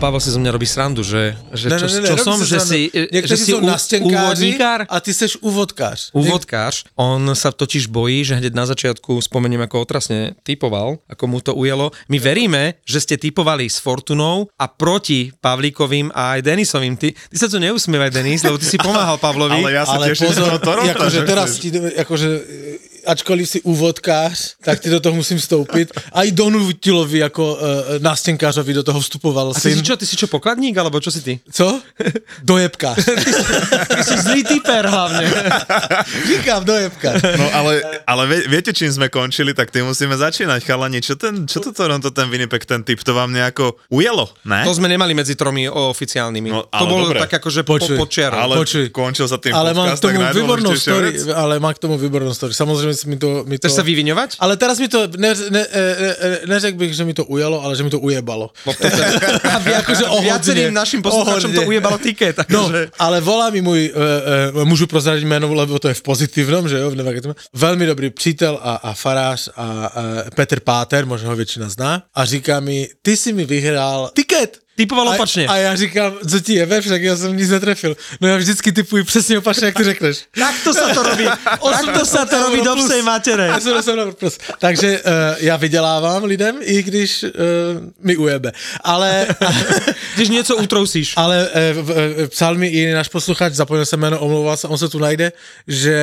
Pavel si zo mňa robí srandu, že, že Ne, čo, ne, ne, čo som, si že si, že si sú u- úvodníkár, a ty seš úvodkář. úvodkář. On sa totiž bojí, že hneď na začiatku spomeniem, ako otrasne typoval, ako mu to ujelo. My veríme, že ste typovali s Fortunou a proti Pavlíkovým a aj Denisovým. Ty, ty sa tu neusmievaj, Denis, lebo ty si pomáhal Pavlovi. Ale ja sa Ale teším pozor, z toho Toronta. akože že teraz ti, akože, e, ačkoliv si úvodkář, tak ty do toho musím vstoupit. Aj Donutilovi ako uh, nástenkářovi do toho vstupoval A ty si syn. čo, ty si čo, pokladník, alebo čo si ty? Co? Dojebkář. Ty si zlý typer hlavne. Říkám dojebkář. No ale, ale vie, viete, čím sme končili, tak tým musíme začínať. Chalani, čo, ten, čo to Toronto, ten Winnipeg, ten typ, to vám nejako ujelo, ne? To sme nemali medzi tromi oficiálnymi. No, to bolo dobre. tak akože po, čiarou. ale počuj. končil sa tým Ale mám k podcast, tak tomu výbornú story, ale mám k tomu výbornú story. Samozrejme si mi to... Mi to... Chceš sa vyviňovať? Ale teraz mi to, ne, ne, ne, ne, neřekl bych, že mi to ujelo, ale že mi to ujebalo. No, to teda, Aby akože ohodne. viacerým našim poslucháčom to ujebalo tiket. No, Takže... ale volá mi môj, uh, uh, môžu prozradiť meno, lebo to je v pozitívnom, že jo, negativnom. Veľmi dobrý přítel a, a farář a uh, Petr Páter, možno ho väčšina zná, a říká mi, ty si mi vyhrál tiket. Typoval A, opačne. a já říkám, co ti jebe, však já jsem nic netrefil. No já vždycky typuji přesně opačně, jak ty řekneš. Takto sa to robí. Takto sa to robí do psej matere. 80. Takže uh, já vydělávám lidem, i když uh, mi ujebe. Ale, Když něco utrousíš. ale uh, psal mi i náš posluchač, zapomněl jsem jméno, omlouval se, on se tu najde, že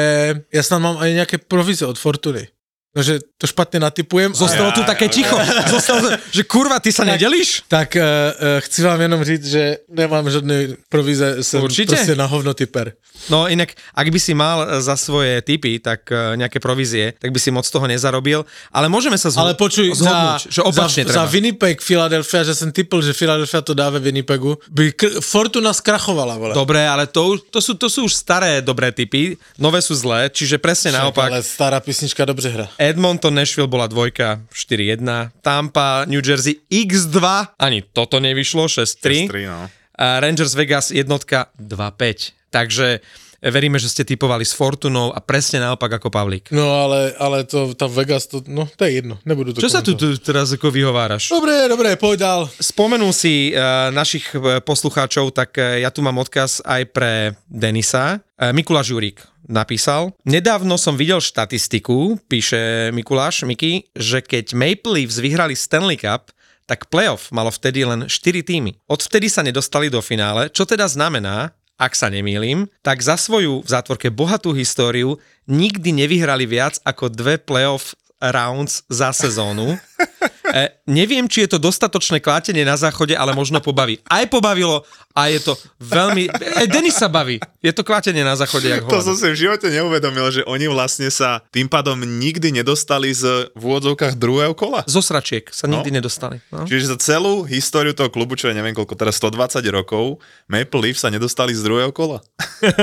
já snad mám aj nějaké provize od Fortuny. No, že to špatně natypujem. Zostalo tu také ticho. Zostalo, že kurva, ty sa nedelíš? Tak uh, uh, chci vám jenom říct, že nemám žádné provize, jsem Určitě. prostě na hovno typer. No inak, ak by si mal e, za svoje typy, tak e, nejaké provízie, tak by si moc toho nezarobil, ale môžeme sa zho- Ale počuj, za, zhodnúť, že opačne za, treba. za Winnipeg, Philadelphia, že jsem typl, že Philadelphia to dá ve Winnipegu, by kr- Fortuna skrachovala, vole. Dobre, ale to, to, sú, to sú už staré dobré typy, nové sú zlé, čiže presne Však, naopak. Ale stará písnička dobře hra. Edmonton, Nashville bola dvojka 4-1, Tampa, New Jersey X2, ani toto nevyšlo, 6-3. 6-3, no. A Rangers Vegas jednotka 2-5. Takže veríme, že ste typovali s Fortunou a presne naopak ako Pavlík. No ale, ale to, tá Vegas, to, no to je jedno, nebudu to Čo sa tu, komentovať. tu teraz ako vyhováraš? Dobre, dobre, poď dál. Spomenul si uh, našich eh, poslucháčov, tak uh, ja tu mám odkaz aj pre Denisa. Uh, Mikuláš Jurík napísal. Nedávno som videl štatistiku, píše Mikuláš, Miky, že keď Maple Leafs vyhrali Stanley Cup, tak playoff malo vtedy len 4 týmy. Odvtedy sa nedostali do finále, čo teda znamená, ak sa nemýlim, tak za svoju v zátvorke bohatú históriu nikdy nevyhrali viac ako dve playoff rounds za sezónu. E, neviem, či je to dostatočné klátenie na záchode, ale možno pobaví. Aj pobavilo a je to veľmi... E, Denis sa baví. Je to klátenie na záchode, jak To som si v živote neuvedomil, že oni vlastne sa tým pádom nikdy nedostali z v úvodzovkách druhého kola. Zo sračiek sa nikdy No. nedostali. No. Čiže za celú históriu toho klubu, čo je neviem koľko, teraz 120 rokov, Maple Leafs sa nedostali z druhého kola.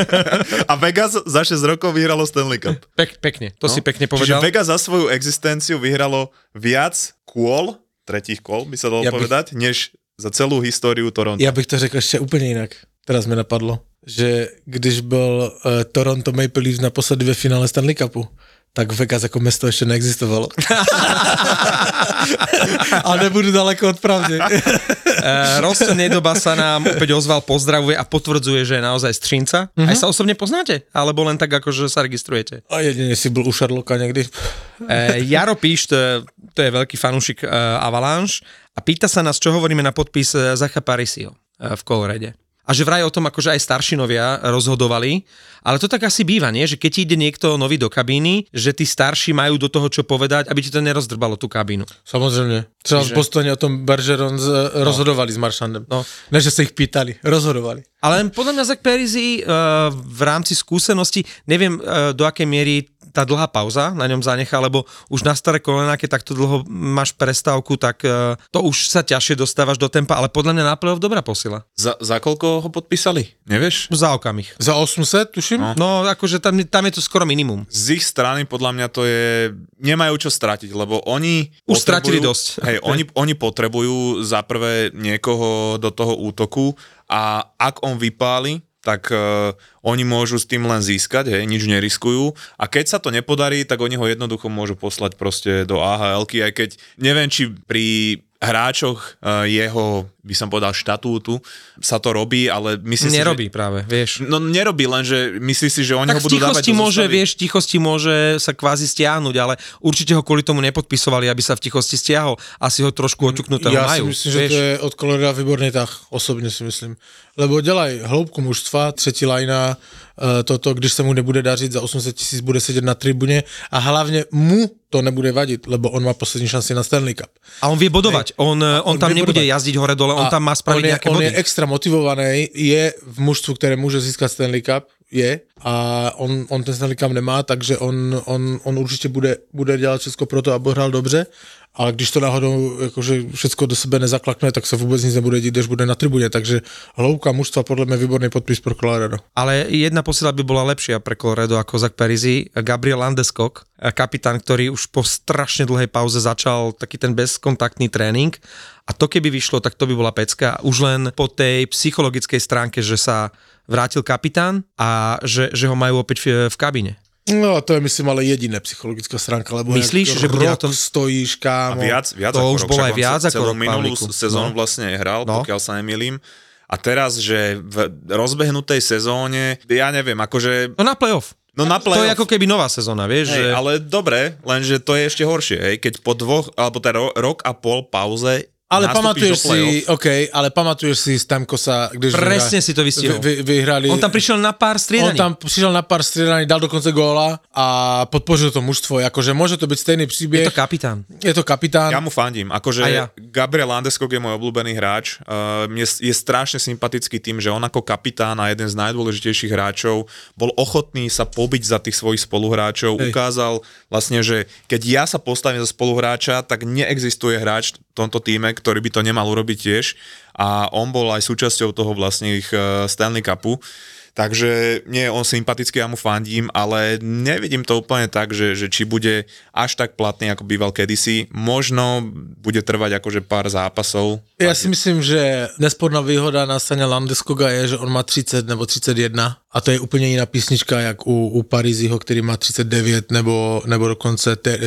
A Vegas za 6 rokov vyhralo Stanley Cup. Pek, pekne, to si pekne No. Čiže povedal. Vegas za svoju existenciu vyhralo viac kôl, tretích kôl by sa dalo Ja bych- povedať, než za celú históriu Toronto. Já bych to řekl ještě úplně jinak. Teraz mi napadlo, že když byl uh, Toronto Maple Leafs naposledy ve finále Stanley Cupu, tak Vegas jako město ještě neexistovalo. A nebudu daleko od pravdy. Uh, Rosto Nedoba sa nám opäť ozval, pozdravuje a potvrdzuje, že je naozaj střínca. Mhm. Aj sa osobne poznáte? Alebo len tak, ako že sa registrujete? A jedině si byl u Šarloka někdy. Uh, Jaro Píš, to je, to je veľký fanúšik uh, Avalanche a pýta sa nás, čo hovoríme na podpis Zacha Parisio uh, v Colorade. A že vraj o tom akože aj staršinovia rozhodovali, ale to tak asi býva, nie? Že keď ide niekto nový do kabíny, že tí starší majú do toho čo povedať, aby ti to nerozdrbalo tú kabínu. Samozřejmě. Třeba v Čiže- Bostoně o tom Bergeron z, rozhodovali s Maršandem. No. Ne, že se jich pýtali, rozhodovali. Ale podľa mňa Zach Perisi uh, v rámci skúsenosti, neviem uh, do akej miery tá dlhá pauza na ňom zanechá, lebo už na staré kolena, keď takto dlho máš prestávku, tak uh, to už sa ťažšie dostávaš do tempa, ale podľa mňa na playoff dobrá posila. Za, za koľko ho podpísali? Nevieš? Za okamih. Za 800, tuším? No. No, akože tam, tam je to skoro minimum. Z ich strany podľa mňa to je, nemajú čo stratiť, lebo oni... Už stratili dosť. Hej, oni, oni potrebujú za prvé niekoho do toho útoku a ak on vypáli, tak uh, oni môžu s tým len získať, hej, nič neriskujú. A keď sa to nepodarí, tak oni ho jednoducho môžu poslať proste do AHL-ky, aj keď neviem, či pri hráčoch uh, jeho, by som povedal, štatútu sa to robí, ale myslím Nerobí si, že... práve, vieš. No nerobí, lenže myslí si, že oni Tak ho budú dávať môže, zostavy. vieš, v tichosti môže sa kvázi stiahnuť, ale určite ho kvôli tomu nepodpisovali, aby sa v tichosti stiahol. Asi ho trošku oťuknutého Ja majú. si myslím, že vieš. to je od Coloreda výborný tah, osobně si myslím. Lebo dělaj hloubku mužstva, třetí lajna, eh, toto, když se mu nebude dařit, za 800 tisíc bude sedět na tribuně a hlavně mu to nebude vadit, lebo on má poslední šanci na Stanley Cup. A on vie bodovať. On, on, on tam nebude bodovať. jazdiť hore-dole, on A tam má spraviť on je, nejaké on body. je extra motivovaný, je v mužstvu, které může získat Stanley Cup, je a on, on ten Stanley Cup nemá, takže on, on, on určitě bude, bude dělat všechno pro to, aby hrál dobře, ale když to náhodou jakože všechno do sebe nezaklakne, tak se vůbec nic nebude dít, když bude na tribuně, takže hloubka mužstva podle mě výborný podpis pro Colorado. Ale jedna posila by bola lepšia pre Colorado ako Zach Perizi. Gabriel Landeskog, kapitán, ktorý už po strašne dlhej pauze začal taký ten bezkontaktný tréning. A to keby vyšlo, tak to by bola pecka. Už len po tej psychologickej stránke, že sa vrátil kapitán a že, že ho majú opäť v, v kabine. No a to je myslím ale jediné psychologická stránka, lebo Myslíš, že rok tom- stojíš, A kámo. viac, viac To ako už rok, bolo aj viac ako rok, minulú sezónu No. vlastne hral, No. pokiaľ sa nemýlim. A teraz, že v rozbehnutej sezóne, ja neviem, akože... No na playoff. No na To je playoff, ako keby nová sezóna, vieš? hej, že... ale dobre, lenže to je ešte horšie, hej, keď po dvoch, alebo teda ro, rok a pol pauze Ale pamatuješ si, OK, ale pamatuješ si Stamkosa, když Presne vyhra- si to vystihol. Vy, vy, vyhrali... On tam prišiel na pár On striedaní. tam přišel na pár striedaní, dal dokonce góla a podpořil to mužstvo. Jakože môže to byť stejný Je příběh. to kapitán. je to kapitán. Ja mu fandím. Akože A ja. Gabriel Landeskog je môj obľúbený hráč. Uh, mne je strašne sympatický tým, že on ako kapitán a jeden z najdôležitejších hráčov bol ochotný sa pobiť za tých svojich spoluhráčov. Hej. Ukázal vlastne, že keď ja sa postavím za spoluhráča, tak neexistuje hráč v tomto týme, ktorý by to nemal urobiť tiež. A on bol aj súčasťou toho vlastne ich eh, Stanley Cupu. Takže nie je on sympatický, ja mu fandím, ale nevidím to úplne tak, že, že či bude až tak platný, ako býval kedysi. Možno bude trvať akože pár zápasov. Já si myslím, že nesporná výhoda na straně Landeskoga je, že on má 30 nebo 31 a to je úplně jiná písnička, jak u, u Pariziho, který má 39 nebo, nebo dokonce te,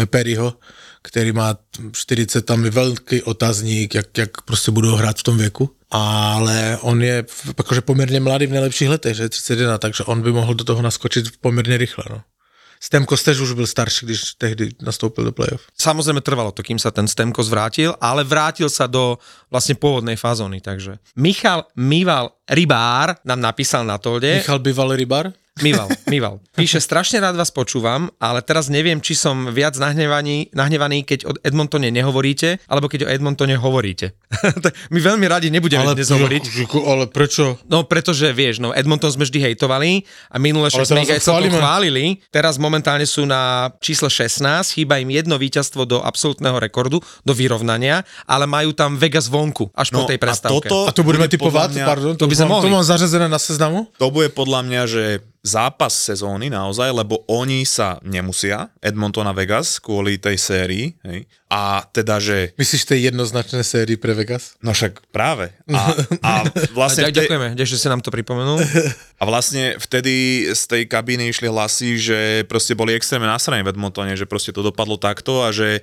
eh, Perryho, který má 40, tam je velký otazník, jak, jak prostě budou hrát v tom věku. Ale on je jakože poměrně mladý v nejlepších letech, že je 31, takže on by mohl do toho naskočit poměrně rychle. No. Stemkos tež už byl starší, když tehdy nastoupil do playoff. Samozrejme trvalo to, kým sa ten Stemkos vrátil, ale vrátil sa do vlastne pôvodnej fazóny, takže. Michal Mival Rybár nám napísal na tolde. Michal bývalý rybar? Mival, Mival. Píše, strašne rád vás počúvam, ale teraz neviem, či som viac nahnevaný, nahnevaný keď o Edmontone nehovoríte, alebo keď o Edmontone hovoríte. Tak My veľmi radi nebudeme dnes hovoriť. ale prečo? No pretože vieš, no Edmonton sme vždy hejtovali a minule však Ale sme teraz ich aj chválime. chválili. Teraz momentálne sú na čísle 16, chýba im jedno víťazstvo do absolútneho rekordu, do vyrovnania, ale majú tam Vegas vonku, až po tej No a prestávke. toto A to budeme bude typovať? mňa- Pardon, To by sme mohli. To mám zařazené na seznamu? To bude podľa mňa, že zápas sezóny naozaj, lebo oni sa nemusia, Edmonton a Vegas, kvôli tej sérii. Hej. A teda, že Myslíš tej jednoznačné sérii pre Vegas? No však práve. A, a, vlastne, vte, Ďakujeme, že si nám to pripomenul. a vlastne vtedy z tej kabíny išli hlasy, že proste boli extrémne nasraní v Edmontone, že proste to dopadlo takto a že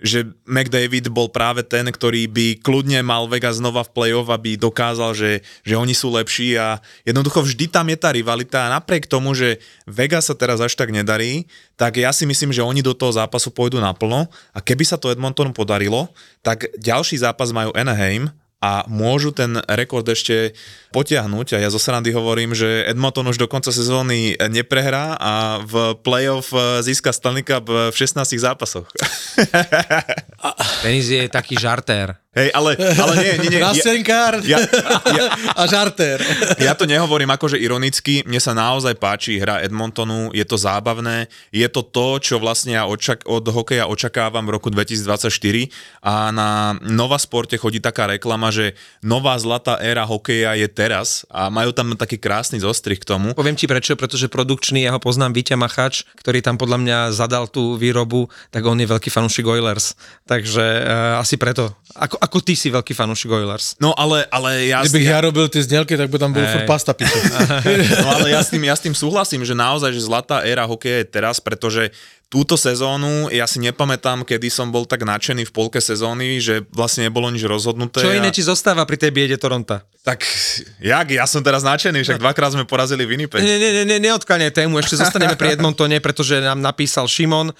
že McDavid bol práve ten, ktorý by kľudne mal Vegas znova v play-off, aby dokázal, že, že oni sú lepší a jednoducho vždy tam je tá rivalita. A napriek tomu, že Vegas sa teraz až tak nedarí, tak ja si myslím, že oni do toho zápasu pôjdu naplno. A keby sa to Edmontonu podarilo, tak ďalší zápas majú Anaheim a môžu ten rekord ešte potiahnuť a ja zo srandy hovorím, že Edmonton už do konca sezóny neprehrá a v playoff získa Stanley Cup v 16 zápasoch. Denis je taký žartér. Hej, ale, ale nie, nie, nie. Ja, Rastenkár ja, ja, a žartér. ja to nehovorím akože ironicky, mne sa naozaj páči hra Edmontonu, je to zábavné, je to to, čo vlastne ja očak- od hokeja očakávam v roku 2024 a na Nova Sporte chodí taká reklama, že nová zlatá éra hokeja je teraz a majú tam taký krásny zostrih k tomu. Poviem ti prečo, pretože produkčný, ja ho poznám, Víťa Machač, ktorý tam podľa mňa zadal tú výrobu, tak on je veľký fanúšik Oilers. Takže uh, asi preto. Ako, ako ty si veľký fanúšik Oilers. No ale, ale ja... Kdybych ja robil tie znielky, tak by tam bol furt pasta piče. No ale ja s, tým, ja s tým súhlasím, že naozaj, že zlatá éra hokeja je teraz, pretože túto sezónu, ja si nepamätám, kedy som bol tak nadšený v polke sezóny, že vlastne nebolo nič rozhodnuté. Čo a- iné ti zostáva pri tej biede Toronta? Tak, jak? Ja som teraz nadšený, však dvakrát sme porazili Winnipeg. Ne, ne, ne, ne neodkláňaj tému, ešte zostaneme pri Edmontone, pretože nám napísal Šimon.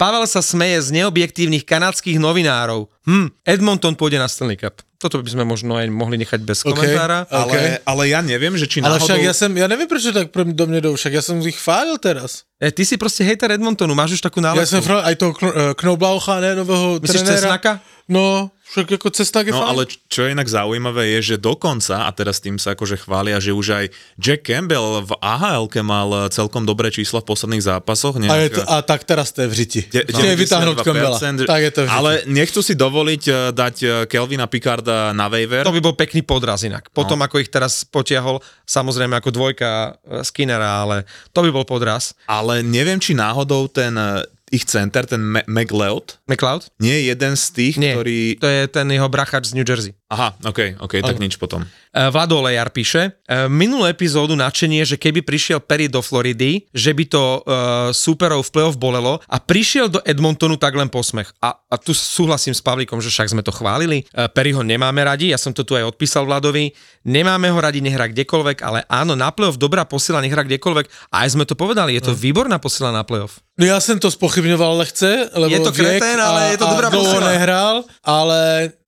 Pavel sa smeje z neobjektívnych kanadských novinárov. Hm, Edmonton pôjde na Stanley Cup. Toto by sme možno aj mohli nechať bez OK. komentára. Ale, OK. ale ja neviem, že či Ale náhodou... však ja som, ja neviem prečo tak pre- do mne jdou, však ja som ich chválil teraz. E, ty si proste hejter Edmontonu, máš už takú Ja nálepku. som chválil aj toho Kno- eh, Knoblaucha, ne, nového Myslíš trenéra. Cesnaka? No, však ako Cesnak je No fajn. ale čo je inak zaujímavé je, že dokonca, a teraz tým sa akože chvália, že už aj Jack Campbell v AHL mal celkom dobré čísla v posledných zápasoch. A, je to, a tak teraz to je v řiti. De- vytáhnuť 92%, Campbella. Tak je to v řiti. Ale nechcú si dovoliť eh, dať eh, Kelvina Picarda na waiver. To by bol pekný podraz inak. Potom, no. ako ich teraz potiahol, samozrejme ako dvojka e, Skinnera, ale to by bol podraz. Ale neviem, či náhodou ten ich center, ten McLeod, McLeod? nie je jeden z tých, Nie, ktorý... to je ten jeho brachač z New Jersey. Aha, ok, ok, tak nič potom. E, Vlado Lejar píše, e, minulú epizódu načenie, že keby prišiel Perry do Floridy, že by to uh, súperov v play-off bolelo a prišiel do Edmontonu tak len posmech. A, a tu súhlasím s Pavlíkom, že však sme to chválili. E, Perry ho nemáme radi, ja som to tu aj odpísal Vladovi. Nemáme ho radi, nech hrá kdekoľvek, ale áno, na play-off dobrá posila, nech hrá kdekoľvek. A aj sme to povedali, je to výborná posila na play-off. No ja som to spochybňoval lehce, lebo Je to kretén, ale a, je to a dobrá dlho posila. nehral, ale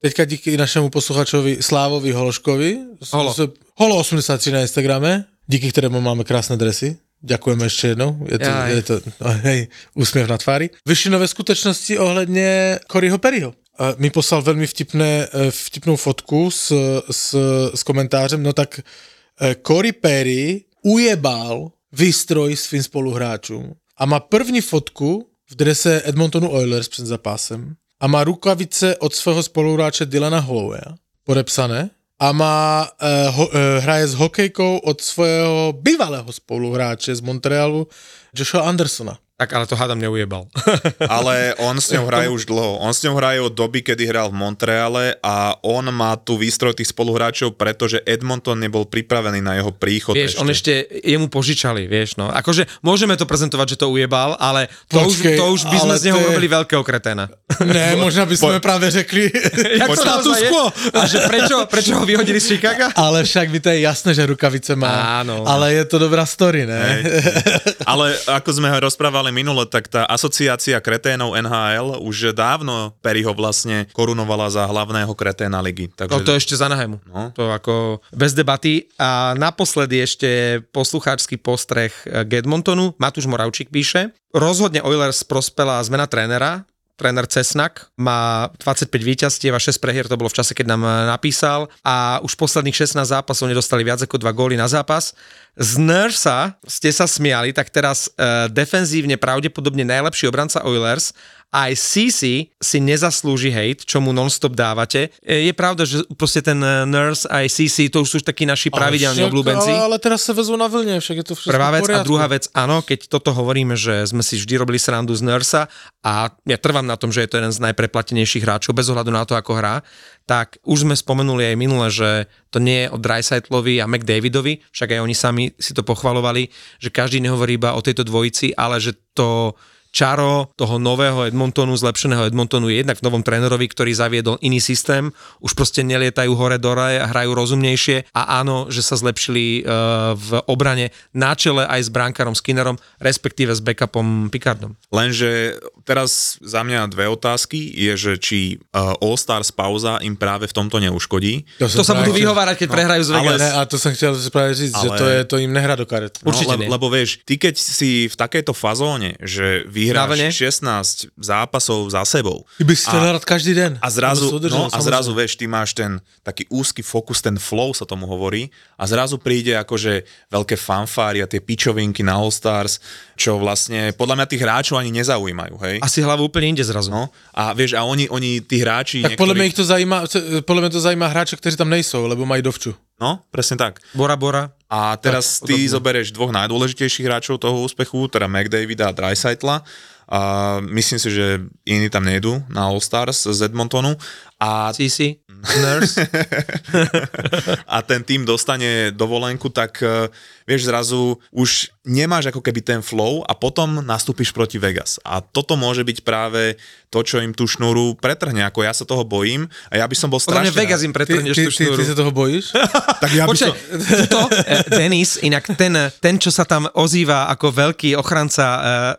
teďka díky našemu posluchačovi Slávovi Hološkovi, Holo. s- Holo 83 na Instagrame, díky ktorému máme krásne dresy. Ďakujeme ešte jednou. Je to, Jaj. je to no, hej, úsmiev na tvári. Vyšli nové skutečnosti ohledně Coryho Perryho. Mi poslal velmi vtipné, eh, vtipnou fotku s, s, s komentářem, no tak eh, Cory Perry ujebal výstroj svým spoluhráčům a má první fotku v drese Edmontonu Oilers před zápasem a má rukavice od svého spoluhráče Dylana Hollowaya podepsané a má, eh, ho, eh, hraje s hokejkou od svého bývalého spoluhráče z Montrealu Joshua Andersona. Tak ale to hádam neujebal. Ale on s ňou hraje už dlho. On s ňou hraje od doby, kedy hral v Montreale a on má tu výstroj tých spoluhráčov, pretože Edmonton nebol pripravený na jeho príchod vieš, ešte. on ešte, jemu požičali, vieš, no. Akože môžeme to prezentovať, že to ujebal, ale to, Počkej, už, to už by sme ale z neho to je- urobili veľkého kreténa. Ne, možná bychom právě řekli Jak to status quo. A že prečo, prečo ho vyhodili z Chicaga? Ale však mi to je jasné, že rukavice má. Áno. Ale je to dobrá story, ne? Hej. Ale ako sme ho rozprávali minule, tak tá asociácia kreténov NHL už dávno Perryho vlastne korunovala za hlavného kreténa ligy. Takže... No to ešte za Nahemu. No. To ako bez debaty. A naposledy ešte poslucháčsky postreh k Edmontonu. Matúš Moravčík píše. Rozhodne Oilers prospela zmena trénera. Tréner Cesnak. Má 25 víťazstiev a 6 prehier, to bolo v čase, keď nám eh, napísal. A už posledných 16 zápasov nedostali viac ako 2 góly na zápas. Z Nursa ste sa smiali, tak teraz uh, defenzívne pravdepodobne najlepší obranca Oilers aj CC si nezaslúži hejt, čo mu non-stop dávate. E, Je pravda, že proste ten e, Nurse aj CC, to už sú takí naši pravidelní však- obľúbenci. Ale, ale teraz sa vezú na vlne, však je to všetko Prvá vec a druhá vec, áno, keď toto hovoríme, že sme si vždy robili srandu z Nursa a ja trvám na tom, že je to jeden z najpreplatenejších hráčov, bez ohľadu na to, ako hrá, tak už sme spomenuli aj minule, že to nie je o Dreisaitlovi a McDavidovi, však aj oni sami si to pochvalovali, že každý nehovorí iba o tejto dvojici, ale že to čaro toho nového Edmontonu, zlepšeného Edmontonu je jednak v novom trénerovi, ktorý zaviedol iný systém, už proste nelietajú hore dole a hrajú rozumnejšie a áno, že sa zlepšili uh, v obrane na čele aj s bránkarom Skinnerom, respektíve s backupom Picardom. Lenže teraz za mňa dve otázky je, že či uh, All-Stars pauza im práve v tomto neuškodí. To sa budú vyhovárať, keď prehrajú z Ale Vegas. ne, a to som chcel práve říct, ale... že Ale- to, je, to im nehrá do karet. No, Určite lebo, nie. lebo vieš, ty keď si v takejto fazóne, že vlne? Vyhráš 16 zápasov za sebou. Ty by si to rád každý den. A zrazu, udržal, no, a zrazu, vieš, ty máš ten taký úzky fokus, ten flow sa tomu hovorí a zrazu príde akože veľké fanfáry a tie pičovinky na All Stars, čo vlastne podľa mňa tých hráčov ani nezaujímajú, hej? Asi hlavu úplne inde zrazu. No, a vieš, a oni, oni tí hráči... Tak podľa mňa ich to zajímá, podľa mňa to zajímá hráče, kteří tam nejsou, lebo mají dovču. No, presne tak. Bora Bora. A teraz Tak, ty podobne. zoberieš dvoch najdôležitejších hráčov toho úspechu, teda McDavida a Dreisaitla. A myslím si, že iní tam nejdu na All Stars z Edmontonu. A CC. Nurse. a ten tým dostane dovolenku, tak eh, vieš, zrazu už nemáš ako keby ten flow a potom nastúpiš proti Vegas. A toto môže byť práve to, čo im tú šnúru pretrhne, ako ja sa toho bojím a ja by som bol Podľa strašne... Vegas im Ty, pretrhneš ty, tú ty, šnúru. ty sa toho bojíš? tak ja by Počkaj, som... tuto, eh, Denis, inak ten, ten, čo sa tam ozýva ako veľký ochranca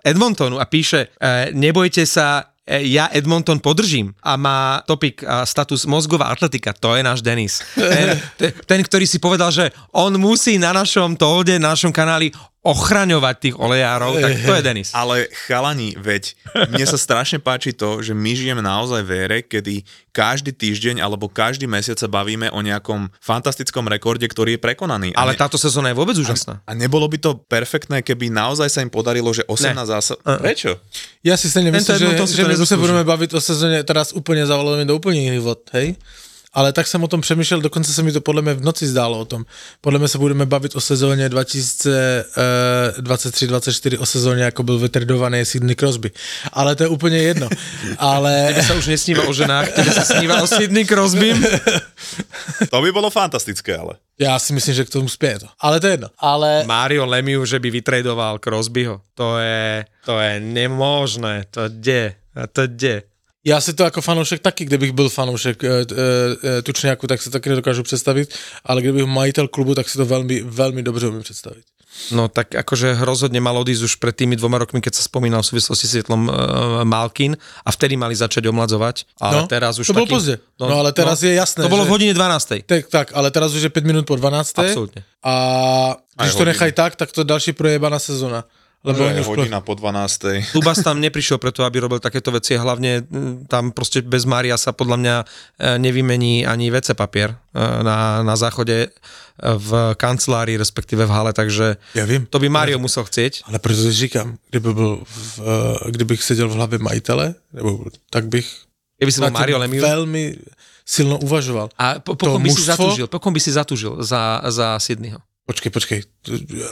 eh, Edmontonu a píše, nebojte sa, ja Edmonton podržím a má topik a status mozgová atletika, to je náš Denis. Ten, ten, ten, ktorý si povedal, že on musí na našom tolde, na našom kanáli ochraňovať tých olejárov, tak to je Denis. Ale chalani, veď mne sa strašne páči to, že my žijeme naozaj v ére, kedy každý týždeň alebo každý mesiac sa bavíme o nejakom fantastickom rekorde, ktorý je prekonaný. A Ale ne- táto sezóna je vôbec úžasná. A nebolo by to perfektné, keby naozaj sa im podarilo, že 18 zásad... Prečo? Ja si stejne Tento myslím, že, že to my sa budeme baviť o sezóne teraz úplne zavalujeme do úplne iných vod, hej? Ale tak jsem o tom přemýšlel, dokonce se mi to podle mě v noci zdálo o tom. Podle mě se budeme bavit o sezóně 2023-2024, o sezóně, jako byl vytredovaný Sidney Crosby. Ale to je úplně jedno. Ale Tebe sa už nesníva o ženách, tebe sa sníva o Sidney Crosbym. To by bolo fantastické, ale. já si myslím, že k tomu spěje to. Ale to je jedno. Ale Mario Lemieux, že by vytradoval Crosbyho. To je, to je nemožné. To de. To de. Já si to jako fanoušek taky, kdybych byl fanoušek e, e, e, Tučňáku, tak si taky nedokážu představit, ale kdybych majitel klubu, tak si to velmi, velmi dobře umím představit. No tak akože rozhodne mal odísť už pred tými dvoma rokmi, keď sa spomínal v súvislosti s Sietlom uh, Malkin a vtedy mali začať omladzovať, ale No, teraz už to bolo pozdě. No, ale teraz je jasné, To bolo že- v hodine 12. Tak, tak, ale teraz už je 5 minút po 12. Absolútne. A když Aj to hodinu. nechají tak, tak to je další projebaná sezóna. Lebo je hodina po 12. Dubas tam neprišiel preto, aby robil takéto veci hlavne tam proste bez Mária sa podľa mňa e, nevymení ani WC papier e, na, na záchode e, v kancelárii, respektíve v hale, takže Já vím. to by Mario musel chcieť. Ale proto si říkám, kdyby byl v, kdybych seděl v hlavě majitele, nebo tak bych Keby si bol Mario Lemieux. velmi silno uvažoval. A po, po kom by si zatúžil? Po kom by si zatúžil za, za Sydneyho? Počkej, počkej,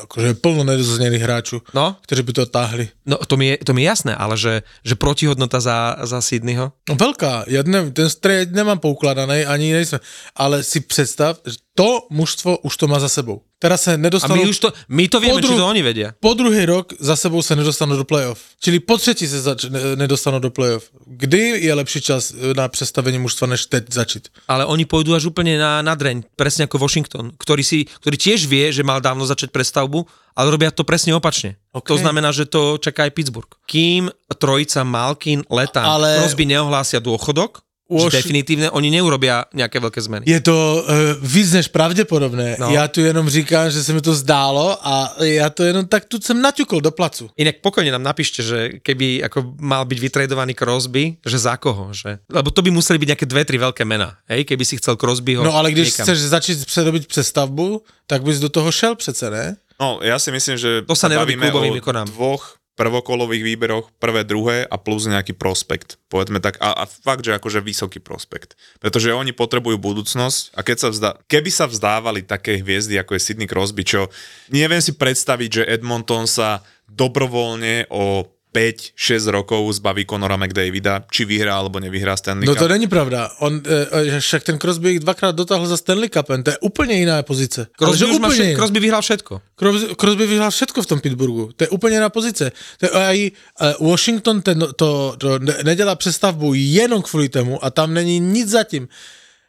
akože je plno nedoznených hráčů, No, kteří by to táhli. no to, mi je, to mi je jasné, ale že, že protihodnota za, za Sydneyho? No velká, já ne, ten trade nemám poukladaný, ani nejsme, ale si představ, že to mužstvo už to má za sebou. Teraz se A nedostanou... my už to, my to vieme, Podru- či to oni vedia. po druhý rok za sebou se nedostanou do playoff. Čili po třetí se zač- ne- nedostanou do playoff. Kdy je lepší čas eh, na přestavení mužstva, než teď začít? Ale oni pôjdu až úplne na, na dreň, presne ako Washington, ktorý, si, ktorý tiež vie, že mal dávno začať prestavbu, ale robia to presne opačne. OK. To znamená, že to čaká aj Pittsburgh. Kým trojica Malkin, Letán, Ale- ale... Crosby neohlásia dôchodok, Washi- že definitívne oni neurobia nejaké veľké zmeny. Je to uh, víc než pravděpodobné. No. Já tu jenom říkám, že se mi to zdálo a já to jenom tak tu jsem naťukl do placu. Inak pokojne nám napíšte, že keby ako mal byť vytredovaný Crosby, že za koho, že? Lebo to by museli byť nejaké dve, tri veľké mená, hej? Keby si chcel Crosbyho No ale když niekam. chceš začít předobit přestavbu, tak bys do toho šel přece, ne? No, ja si myslím, že To sa nerobí bavíme klubovým o výkonám. dvoch prvokolových výberoch, prvé, druhé a plus nejaký prospekt. Povedzme tak, a, a fakt, že akože vysoký prospekt. Pretože oni potrebujú budúcnosť a keď sa vzdá, keby sa vzdávali také hviezdy, ako je Sidney Crosby, čo neviem si predstaviť, že Edmonton sa dobrovoľne o 5-6 rokov zbaví Conora McDavida, či vyhrá alebo nevyhrá Stanley No Cup. to není pravda. On, e, však ten Crosby ich dvakrát dotáhl za Stanley Cupem, to je úplně jiná pozice. Crosby, už má úplně vše, jiná. Crosby vyhral všetko. Crosby, Crosby vyhrál všetko v tom Pittsburghu. To je úplně jiná pozice. To je aj uh, Washington ten, to, to ne, nedělá přestavbu jenom kvůli tomu a tam není nic zatím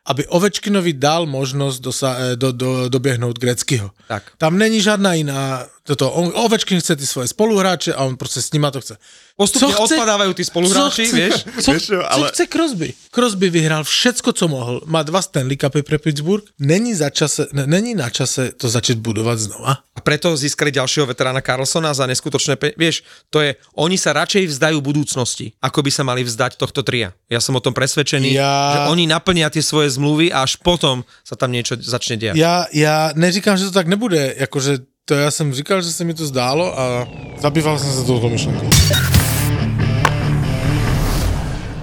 aby Ovečkinovi dal možnost dosa, eh, do, do, doběhnout Greckýho. Tak. Tam není žádná jiná, toto, on, Ovečkin chce ty svoje spoluhráče a on proste s nima to chce. Postupne Co chce- odpadávajú tí spoluhráči, co chce, vieš? Co, Vieš čo, co ale- chce Crosby? Crosby vyhral všetko, co mohl. Má dva Stanley Cupy pre Pittsburgh. Není, za čase, ne, není na čase to začať budovať znova. A preto získali ďalšieho veterána Carlsona za neskutočné pe- Vieš, to je, oni sa radšej vzdajú budúcnosti, ako by sa mali vzdať tohto tria. Ja som o tom presvedčený, Ja- že oni naplnia tie svoje zmluvy a až potom sa tam niečo začne diať. Já, já neříkám, že to tak nebude, jakože to já jsem říkal, že se mi to zdálo a zabýval jsem se touto myšlenkou.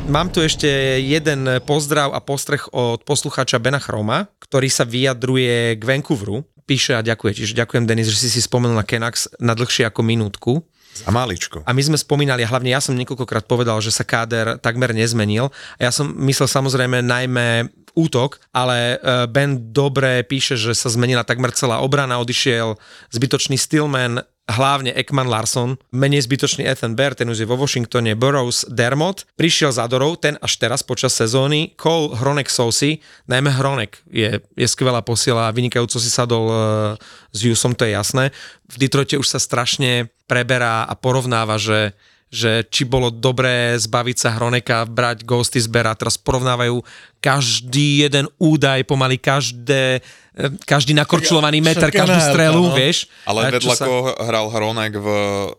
Mám tu ešte jeden pozdrav a postreh od poslucháča Bena Chroma, ktorý sa vyjadruje k Vancouveru. Píše a ďakuje. Čiže ďakujem, Denis, že si si spomenul na Kenax na dlhšie ako minútku. Za maličko. A my sme spomínali, a hlavne ja som niekoľkokrát povedal, že sa káder takmer nezmenil. A ja som myslel samozrejme najmä útok, ale e, Ben dobre píše, že sa zmenila takmer celá obrana, odišiel zbytočný Stillman, hlavne Ekman Larson, menej zbytočný Ethan Bear, ten už je vo Washingtone, Burroughs, Dermot, prišiel za Dorou, ten až teraz počas sezóny, Cole, Hronek, Sousi, najmä Hronek je, je skvelá posiela, vynikajúco si sadol e, s Hughsom, to je jasné. V Detroite už sa strašne preberá a porovnáva, že že či bolo dobré zbaviť sa Hroneka, brať Ghosty z Bera, teraz porovnávajú každý jeden údaj, pomaly každé, eh, každý nakorčulovaný meter, každú strelu, no. vieš. Ale čo vedľa sa- koho hral Hronek v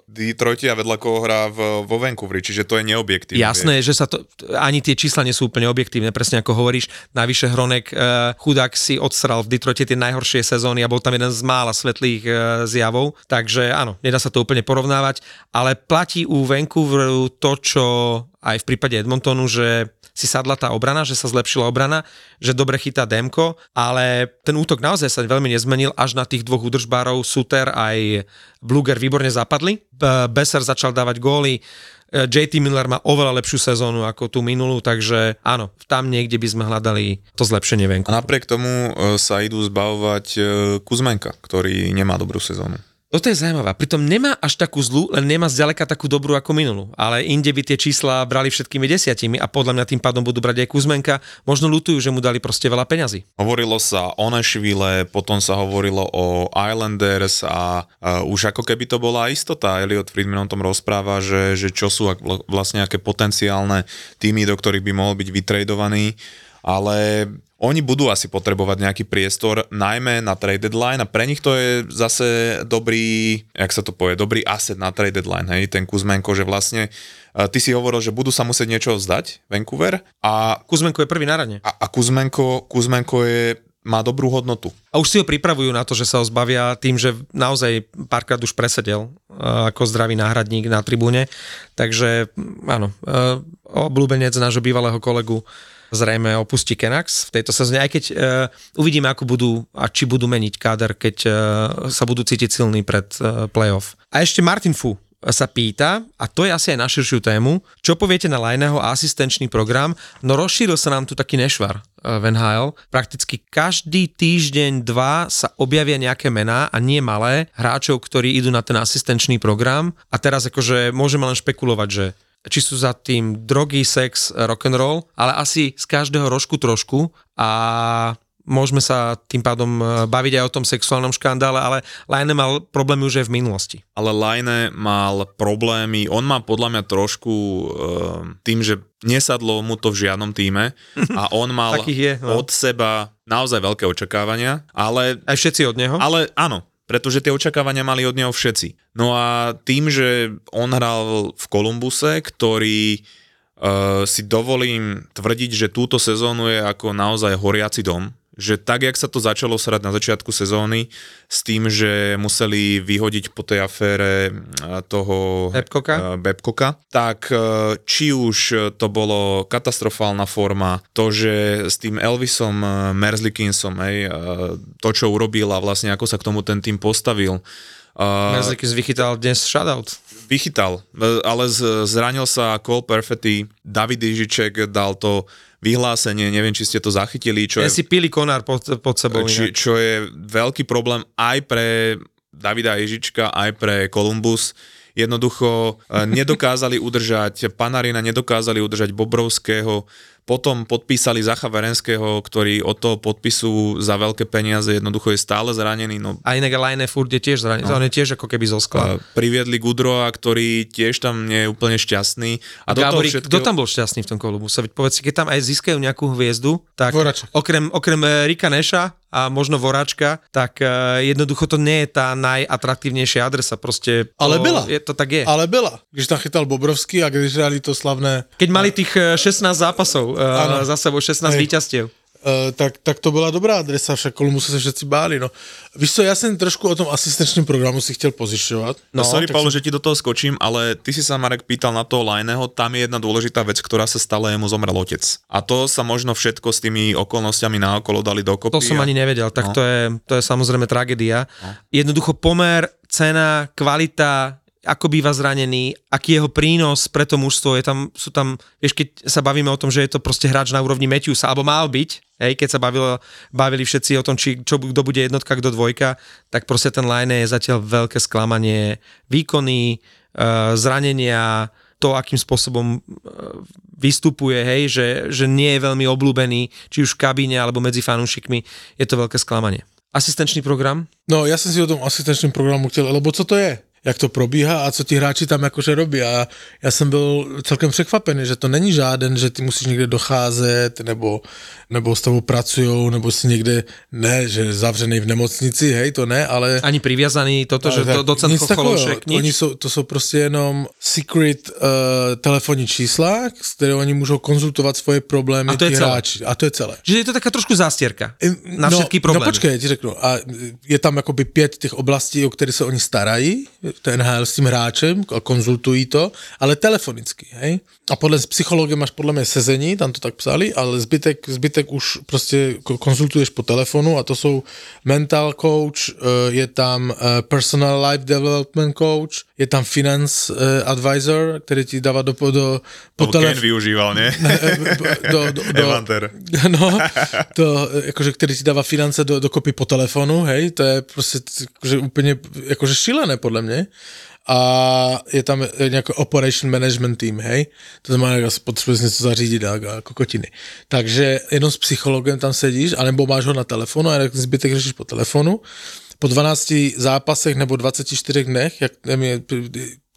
Detroite a vedľa koho hrá v, vo Vancouveri, čiže to je neobjektívne. Jasné, že sa to, ani tie čísla nie sú úplne objektívne, presne ako hovoríš. Navyše Hronek, uh, chudák si odstral v Detroite tie najhoršie sezóny a bol tam jeden z mála svetlých uh, zjavov, takže áno, nedá sa to úplne porovnávať, ale platí u Vancouveru to, čo aj v prípade Edmontonu, že si sadla tá obrana, že sa zlepšila obrana, že dobre chytá Demko, ale ten útok naozaj sa veľmi nezmenil, až na tých dvoch údržbárov, Suter aj Bluger výborne zapadli. Besser začal dávať góly, E, JT Miller má oveľa lepšiu sezónu ako tú minulú, takže áno, tam niekde by sme hľadali to zlepšenie venku. A napriek tomu e, sa idú zbavovať e, Kuzmenka, ktorý nemá dobrú sezónu. Toto je zaujímavé. Pritom nemá až takú zlú, len nemá zďaleka takú dobrú ako minulú. Ale inde by tie čísla brali všetkými desiatimi a podľa mňa tým pádom budú brať aj Kuzmenka. Možno lutujú, že mu dali proste veľa peňazí. Hovorilo sa o Nashville, potom sa hovorilo o Islanders a uh, už ako keby to bola istota. Elliot Friedman o tom rozpráva, že, že čo sú vlastne aké potenciálne týmy, do ktorých by mohol byť vytradovaný. Ale oni budú asi potrebovať nejaký priestor, najmä na trade deadline a pre nich to je zase dobrý, jak sa to povie, dobrý asset na trade deadline, hej, ten Kuzmenko, že vlastne uh, ty si hovoril, že budú sa musieť niečo vzdať, Vancouver, a Kuzmenko je prvý na rane. a, a Kuzmenko, Kuzmenko je, má dobrú hodnotu. A už si ho pripravujú na to, že sa ho zbavia tým, že naozaj párkrát už presedel uh, ako zdravý náhradník na tribúne. Takže áno, uh, obľúbenec nášho bývalého kolegu zrejme opustí Kenax v tejto sezóne, aj keď uh, uvidíme, ako budú a či budú meniť káder, keď uh, sa budú cítiť silní pred uh, playoff. A ešte Martin Fu sa pýta, a to je asi aj na širšiu tému, čo poviete na Lajného asistenčný program, no rozšíril sa nám tu taký nešvar v NHL. Prakticky každý týždeň, dva sa objavia nejaké mená a nie malé hráčov, ktorí idú na ten asistenčný program a teraz akože môžeme len špekulovať, že či sú za tým drogy, sex, rock and roll, ale asi z každého rožku trošku a môžeme sa tým pádom e, baviť aj o tom sexuálnom škandále, ale Lajne mal problémy už aj v minulosti. Ale Line mal problémy, on má podľa mňa trošku uh, tým, že nesadlo mu to v žiadnom týme a on mal je, no. od seba naozaj veľké očakávania, ale Aj všetci od neho. Ale áno, pretože tie očakávania mali od neho všetci. No a tým, že on hral v Kolumbuse, ktorý uh, si dovolím tvrdiť, že túto sezónu je ako naozaj horiaci dom, že tak, jak sa to začalo srať na začiatku sezóny, s tým, že museli vyhodiť po tej afére eh, toho Babcocka? eh, Babcocka, tak eh, či už to bolo katastrofálna forma, to, že s tým Elvisom eh, Merzlikinsom, hej, eh, to, čo urobil a vlastne ako sa k tomu ten tým postavil, eh, Merzlikis vychytal dnes shutout. vychytal, e, ale zranil sa Cole Perfetti, David Ježiček dal to vyhlásenie, neviem, či ste to zachytili, čo Ja je, si pili konár pod, pod sebou. či, čo je veľký problém aj pre Davida Ježička, aj pre Columbus. Jednoducho e, nedokázali udržať Panarina, nedokázali udržať Bobrovského. Potom podpísali Zacha Verenského, ktorý od toho podpisu za veľké peniaze jednoducho je stále zranený. No, A inak Line furt je tiež zranený. No. On je tiež ako keby zo skla. a priviedli Gudroa, ktorý tiež tam nie je úplne šťastný. A, A do toho Gáborík, všetkého... kto tam bol šťastný v tom kolubuse? Veď povedz si, keď tam aj získajú nejakú hviezdu, tak Voraček. okrem, okrem eh, Rika Neša a možno Voračka, tak eh, jednoducho to nie je tá najatraktívnejšia adresa. Proste to, Ale byla. Je, to tak je. Ale byla, když tam chytal Bobrovský a když hráli to slavné, Keď mali tých eh, 16 zápasov Áno. uh, za sebou, 16 Hej. víťazstiev. Uh, tak, tak to byla dobrá adresa, však Kolumbusu se všetci báli, no. Víš co, já jsem trošku o tom asistenčním programu si chtěl pozišťovat. No, sorry, tak Paolo, som- že ti do toho skočím, ale ty si sa, Marek, pýtal na toho Lajného, tam je jedna dôležitá vec, ktorá sa stala, jemu zomrel otec. A to sa možno všetko s tými okolnostiami naokolo dali dokopy. To som a- ani nevedel, tak No. to, je, to je samozrejme tragédia. Jednoducho pomer, cena, kvalita, ako býva zranený, aký jeho prínos pre to mužstvo, je tam, sú tam, vieš, keď sa bavíme o tom, že je to proste hráč na úrovni Matthewsa, alebo mal byť, hej, keď sa bavilo, bavili všetci o tom, či, čo, kto bude jednotka, kto dvojka, tak proste ten line je zatiaľ veľké sklamanie. Výkony, uh, zranenia, to, akým spôsobom e, vystupuje, hej, že, že nie je veľmi obľúbený, či už v kabíne alebo medzi fanúšikmi, je to veľké sklamanie. Asistenčný program? No, já jsem si o tom asistenčním programu chtěl, lebo co to je? Jak to probíhá a co ti hráči tam jakože robí. A já jsem byl celkem překvapený, že to není žáden, že ty musíš někde docházet, nebo, nebo s tebou pracujou, nebo si někde, ne, že zavřený v nemocnici, hej, to ne, ale... Ani priviazaný toto, že to docent nic takového. Chocholoušek, nič? Oni jsou, to jsou prostě jenom secret uh, telefonní čísla, s které oni můžou konzultovat svoje problémy A to je celé. hráči. A to je celé. Čiže je to taká trošku zástierka na všetky problémy. No počkej, já ti řeknu. A je tam jakoby pět těch oblastí, o které se oni starají, ten NHL s tím hráčem a konzultují to, ale telefonicky, hej. A podle s psychologem máš podle mě sezení, tam to tak psali, ale zbytek, zbytek už prostě ko- konzultuješ po telefonu a to jsou mental coach, eh, je tam eh, personal life development coach, je tam finance eh, advisor, který ti dává do, do po telefonu využíval, nie? do, do, do, no, to, jakože, který ti dává finance do, kopy po telefonu, hej, to je prostě jakože úplně jakože šílené podle mě. A je tam nějaký operation management team, hej, to znamená, že potřebuješ něco zařídit a, a kokotiny. Takže jenom s psychologem tam sedíš, anebo máš ho na telefonu a zbytek řešíš po telefonu. Po 12 zápasech nebo 24 dnech, jak je,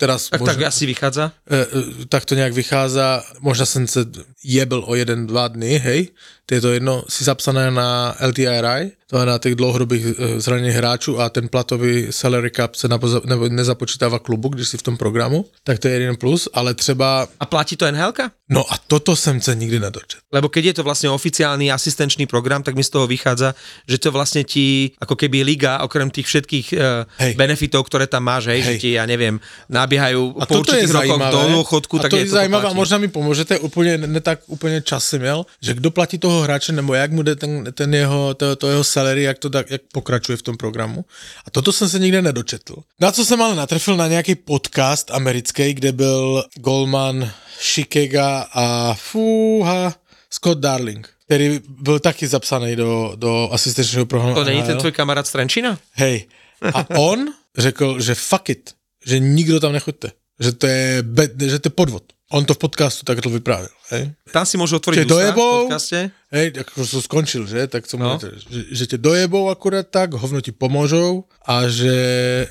teraz Tak, tak asi vychádza. e, e, tak to nějak vychází, možná jsem se jebl o jeden, dva dny, hej, to je to jedno, si zapsané na LTRI, to je na těch dlouhodobých e, zraněných hráčů a ten platový salary cap se napoza, nebo nezapočítává klubu, když si v tom programu, tak to je jeden plus, ale třeba, A platí to nhl no a toto jsem se nikdy nedočet. Lebo keď je to vlastne oficiálny asistenčný program, tak mi z toho vychádza, že to vlastne ti, ako keby liga, okrem tých všetkých uh, Hej. benefitov, ktoré tam máš, hej, Hej. že ti, ja neviem, nabiehajú A po je určitých rokoch do dôchodku, a tak to je toto zajímavé a možná mi pomůžete, úplně, ne tak úplně čas jsem měl, že kdo platí toho hráče, nebo jak mu jde ten, ten jeho, to, to jeho salary, jak to tak, jak pokračuje v tom programu. A toto jsem se nikde nedočetl. Na co jsem ale natrefil na nějaký podcast americký, kde byl Goldman, Shikega a fúha, Scott Darling, který byl taky zapsaný do, do asistenčního programu. To není ten tvoj kamarát z Trenčína? Hej. A on řekl, že fuck it, že nikdo tam nechoďte. Že to je, be, že to je podvod. On to v podcastu takto vyprávěl. Hej. Tam si môžu Čiže otvoriť ústa v dojebou. podcaste. Hej, ako som skončil, že? Tak som No. no. že, že tě dojebou akurát tak, hovno ti pomôžou a že,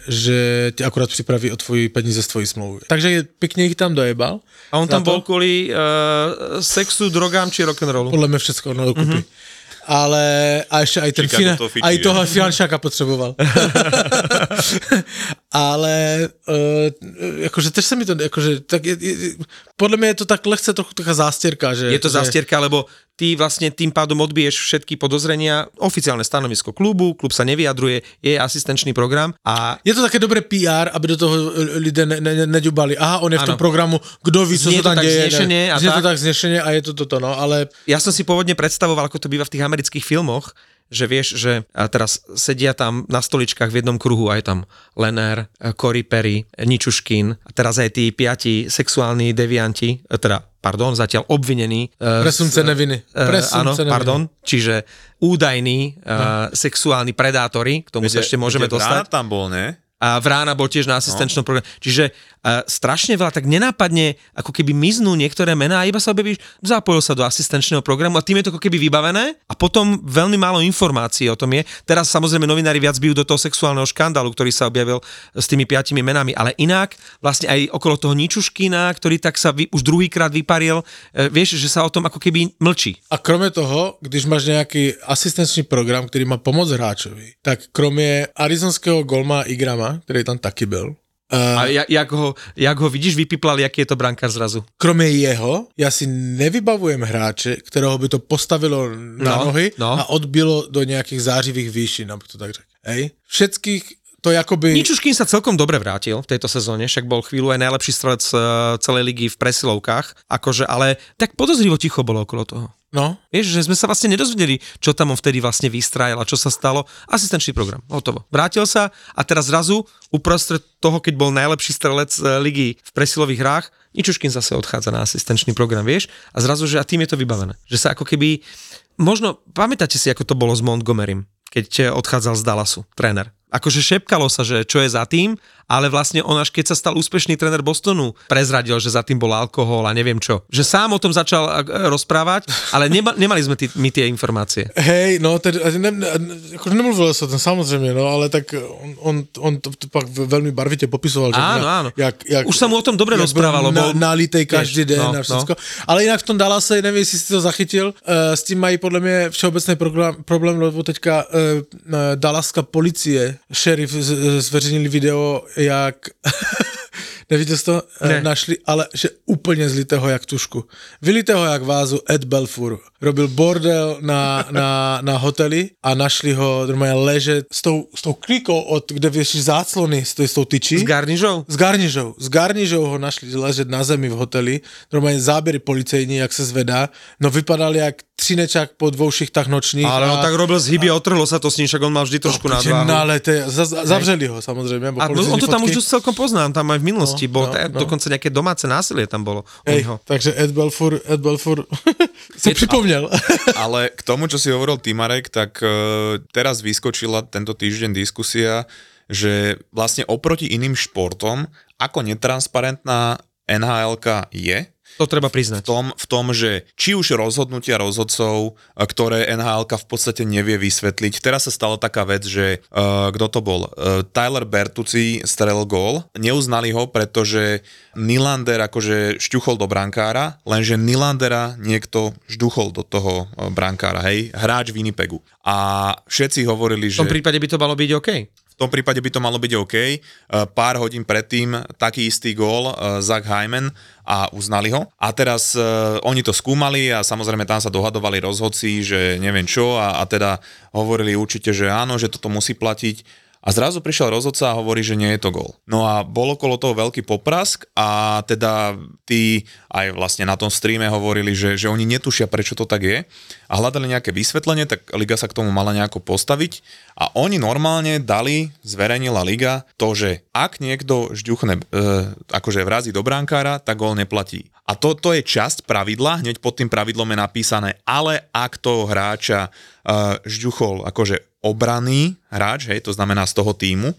že tě akurát připraví o tvoji peníze z tvojí smlouvy. Takže je, pěkně ich tam dojebal. A on tam to? bol kvôli uh, sexu, drogám či rock'n'rollu. Podle mě všechno no, dokupy. Mhm. Mm-hmm. Ale a ještě aj ten Chicago fina, to chytí, aj toho finančáka potřeboval. Ale uh, jakože tež se mi to, jakože, tak je, je, podle mě je to tak lehce trochu taká zástěrka, že... Je to že, zastierka, lebo ty vlastne tým pádom odbiješ všetky podozrenia, oficiálne stanovisko klubu, klub sa nevyjadruje, je asistenčný program a Je to také dobré PR, aby do toho lidé ne, ne, neďubali. Aha, on je v tom programu, kdo ví, co to tam tak děje. vznešene a Znie to tak. vznešene a je to toto, no, ale ja som si pôvodne predstavoval, ako to býva v tých amerických filmoch, že vieš, že a teraz sedia tam na stoličkách v jednom kruhu a je tam Lener, Cory Perry, Ničuškin a teraz aj tí piati sexuálni devianti, e, teda, pardon, zatiaľ obvinení. e, presumce neviny. e, áno, Presumce neviny. pardon, čiže údajní uh, sexuálni predátori, k tomu sa ešte môžeme dostať. Tam bol, ne? A Vrána bol tiež na asistenčnom programe. Čiže strašne veľa, tak nenápadne ako keby miznú niektoré mená a iba sa objavíš, zapojil sa do asistenčného programu a tým je to ako keby vybavené a potom veľmi málo informácií o tom je. Teraz samozrejme novinári viac bijú do toho sexuálneho škandálu, ktorý sa objavil s tými piatimi menami, ale inak vlastne aj okolo toho Ničuškina, ktorý tak sa vy, už druhýkrát vyparil, uh, vieš, že sa o tom ako keby mlčí. A kromě toho, když máš nějaký asistenční program, který má pomoc hráčovi, tak kromě arizonského golma Igrama, který tam taky byl, A jak, jak, ho, jak ho vidíš, vypiplal, jaký je to brankár zrazu. kromě jeho, já si nevybavujem hráče, kterého by to postavilo na No, nohy no. a odbilo do nějakých zářivých výšin, abych to tak řekl. Hej? Všetkých to jakoby... Ničuškin sa celkom dobre vrátil v tejto sezóne, však bol chvíľu aj najlepší strelec eh, celej ligy v presilovkách, akože, ale tak podozrivo ticho bolo okolo toho. No, Vieš, že sme sa vlastne nedozvedeli, čo tam on vtedy vlastne vystrájal a čo sa stalo. Asistenčný program, hotovo. Vrátil sa a teraz zrazu uprostred toho, keď bol najlepší strelec eh, ligy v presilových hrách, Ničuškin zase odchádza na asistenčný program, vieš? A zrazu, že a tým je to vybavené. Že sa ako keby, možno, pamätáte si, ako to bolo s Montgomerym, keď eh, odchádzal z Dallasu, tréner. Akože šepkalo sa, že čo je za tým, ale vlastne on až keď sa stal úspešný tréner Bostonu, prezradil, že za tým bol alkohol a neviem čo. Že sám o tom začal eh, rozprávať, ale nema, nemali sme tí, my tie informácie. hej, no, tedy, ne, ne, akože nemluvilo sa o tom samozrejme, no, ale tak on, on, on to, to pak veľmi barvite popisoval, že Áno, na- áno. Jak, jak, Už sa mu o tom dobre rozprávalo, bol bol- na, nalitej každý den no, a všetko. Ale inak v tom Dallase, neviem, jestli si to zachytil, uh, s tím mají podle mě všeobecný problém, problém lebo teďka uh, Dallaska policie, šerif zveřejnili video, jak Neviděl to? Ne. Ne. Našli, ale že úplně zlitého jak tušku. Vylitého jak vázu Ed Belfur. Robil bordel na, na, na hoteli a našli ho normálně ležet s tou, s tou klikou, od, kde věšíš záclony s s tou tyčí. S garnižou? S garnižou. S garnižou ho našli ležet na zemi v hoteli. Normálně záběry policejní, jak se zvedá. No vypadal jak třinečák po dvou šichtách nočných. Ale on a- tak robil z hyby a otrhlo sa to s ním, však on mal vždy trošku Že nadváhu. na lete, za, za- zavřeli ho samozrejme. bo A no, on to tam fotky. už celkom poznám, tam aj v minulosti No, bol, no, no, no. dokonca nejaké domáce násilie tam bolo Hej, takže Ed Belfur, Ed Belfur sa pripomnel. Ale k tomu, čo si hovoril ty, Marek, tak uh, teraz vyskočila tento týždeň diskusia, že vlastne oproti iným športom, ako netransparentná nhl je, To treba v priznať. tom, v tom, že či už rozhodnutia rozhodcov, e, ktoré nhl v podstate nevie vysvetliť. Teraz sa stala taká vec, že uh, kto to bol? Uh, Tyler Bertucci strelil gól. Neuznali ho, pretože Nylander akože šťuchol do brankára, lenže Nylandera niekto žduchol do toho brankára, hej? Hráč Winnipegu. A všetci hovorili, V že... tom prípade by to malo byť OK. Tom prípade by to malo byť OK. Uh, Pár hodín predtým taký istý gól uh, Zach Hyman a uznali ho. A teraz uh, oni to skúmali a samozrejme tam sa dohadovali rozhodci, že neviem čo a, a teda hovorili určite, že áno, že toto musí platiť. A zrazu prišiel rozhodca a hovorí, že nie je to gól. No a bol okolo toho veľký poprask a teda tí aj vlastne na tom streame hovorili, že, že oni netušia, prečo to tak je a hľadali nejaké vysvetlenie, tak Liga sa k tomu mala nejako postaviť a oni normálne dali, zverejnila Liga to, že ak niekto žďuchne, e, akože vrazí do brankára, tak gól neplatí. A to, to je časť pravidla, hneď pod tým pravidlom je napísané, ale ak toho hráča uh, žďuchol akože obranný hráč, hej, to znamená z toho týmu,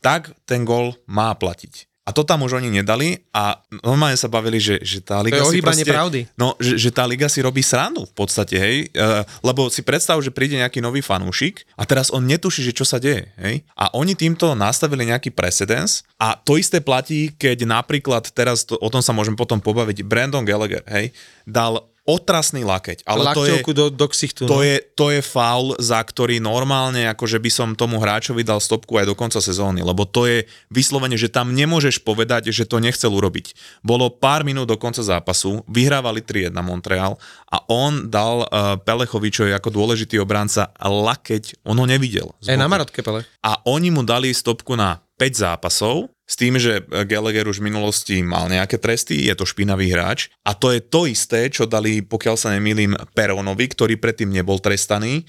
tak ten gól má platiť. A to tam už oni nedali a normálne sa bavili, že, že tá liga si proste, pravdy. No, že, že tá liga si robí srandu v podstate, hej, uh, lebo si predstav, že príde nejaký nový fanúšik a teraz on netuší, že čo sa deje, hej. A oni týmto nastavili nejaký precedens a to isté platí, keď napríklad teraz, to, o tom sa môžem potom pobaviť, Brandon Gallagher, hej, dal otrasný lakeť, ale to je, do, do ksichtu. to no. je, to je faul, za ktorý normálne akože by som tomu hráčovi dal stopku aj do konca sezóny, lebo to je vyslovene, že tam nemôžeš povedať, že to nechcel urobiť. Bolo pár minút do konca zápasu, vyhrávali 3-1 Montreal a on dal uh, Pelechovi, čo je ako dôležitý obranca, lakeť, on ho nevidel. Aj na. Marotke, Pele. A oni mu dali stopku na 5 zápasov, s tým, že Gallagher už v minulosti mal nejaké tresty, je to špinavý hráč. A to je to isté, čo dali, pokiaľ sa nemýlim, Peronovi, ktorý predtým nebol trestaný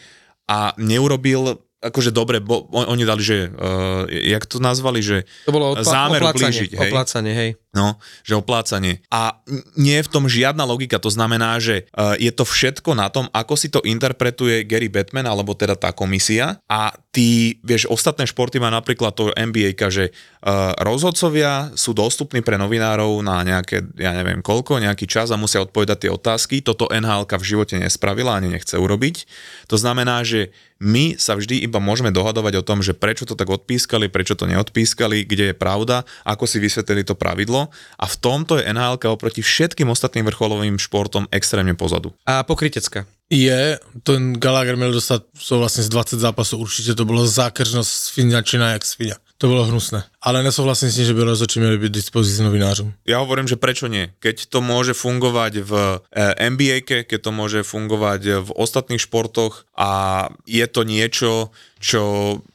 a neurobil akože dobre, bo, on- oni dali, že, uh, jak to nazvali, že To bolo odpla- zámer oplácanie, ublížiť, hej? oplácanie, hej. No, že oplácanie. A nie je v tom žiadna logika, to znamená, že uh, je to všetko na tom, ako si to interpretuje Gary Batman, alebo teda tá komisia a ty, vieš, ostatné športy má napríklad to NBA, že uh, rozhodcovia sú dostupní pre novinárov na nejaké, ja neviem koľko, nejaký čas a musia odpovedať tie otázky. Toto NHL v živote nespravila ani nechce urobiť. To znamená, že my sa vždy iba môžeme dohadovať o tom, že prečo to tak odpískali, prečo to neodpískali, kde je pravda, ako si vysvetlili to pravidlo a v tomto je NHL oproti všetkým ostatným vrcholovým športom extrémne pozadu. A pokrytecká. Je, ten Gallagher měl dostat souhlasím z 20 zápasů, určitě to bylo zákeřnost sviňačina jak sviňa. To bylo hnusné. Ale nesouhlasím s tím, že by rozhodčí měli být dispozici novinářům. Ja hovorím, že prečo nie? Keď to môže fungovať v eh, NBA, keď to môže fungovať v ostatných športoch a je to niečo, čo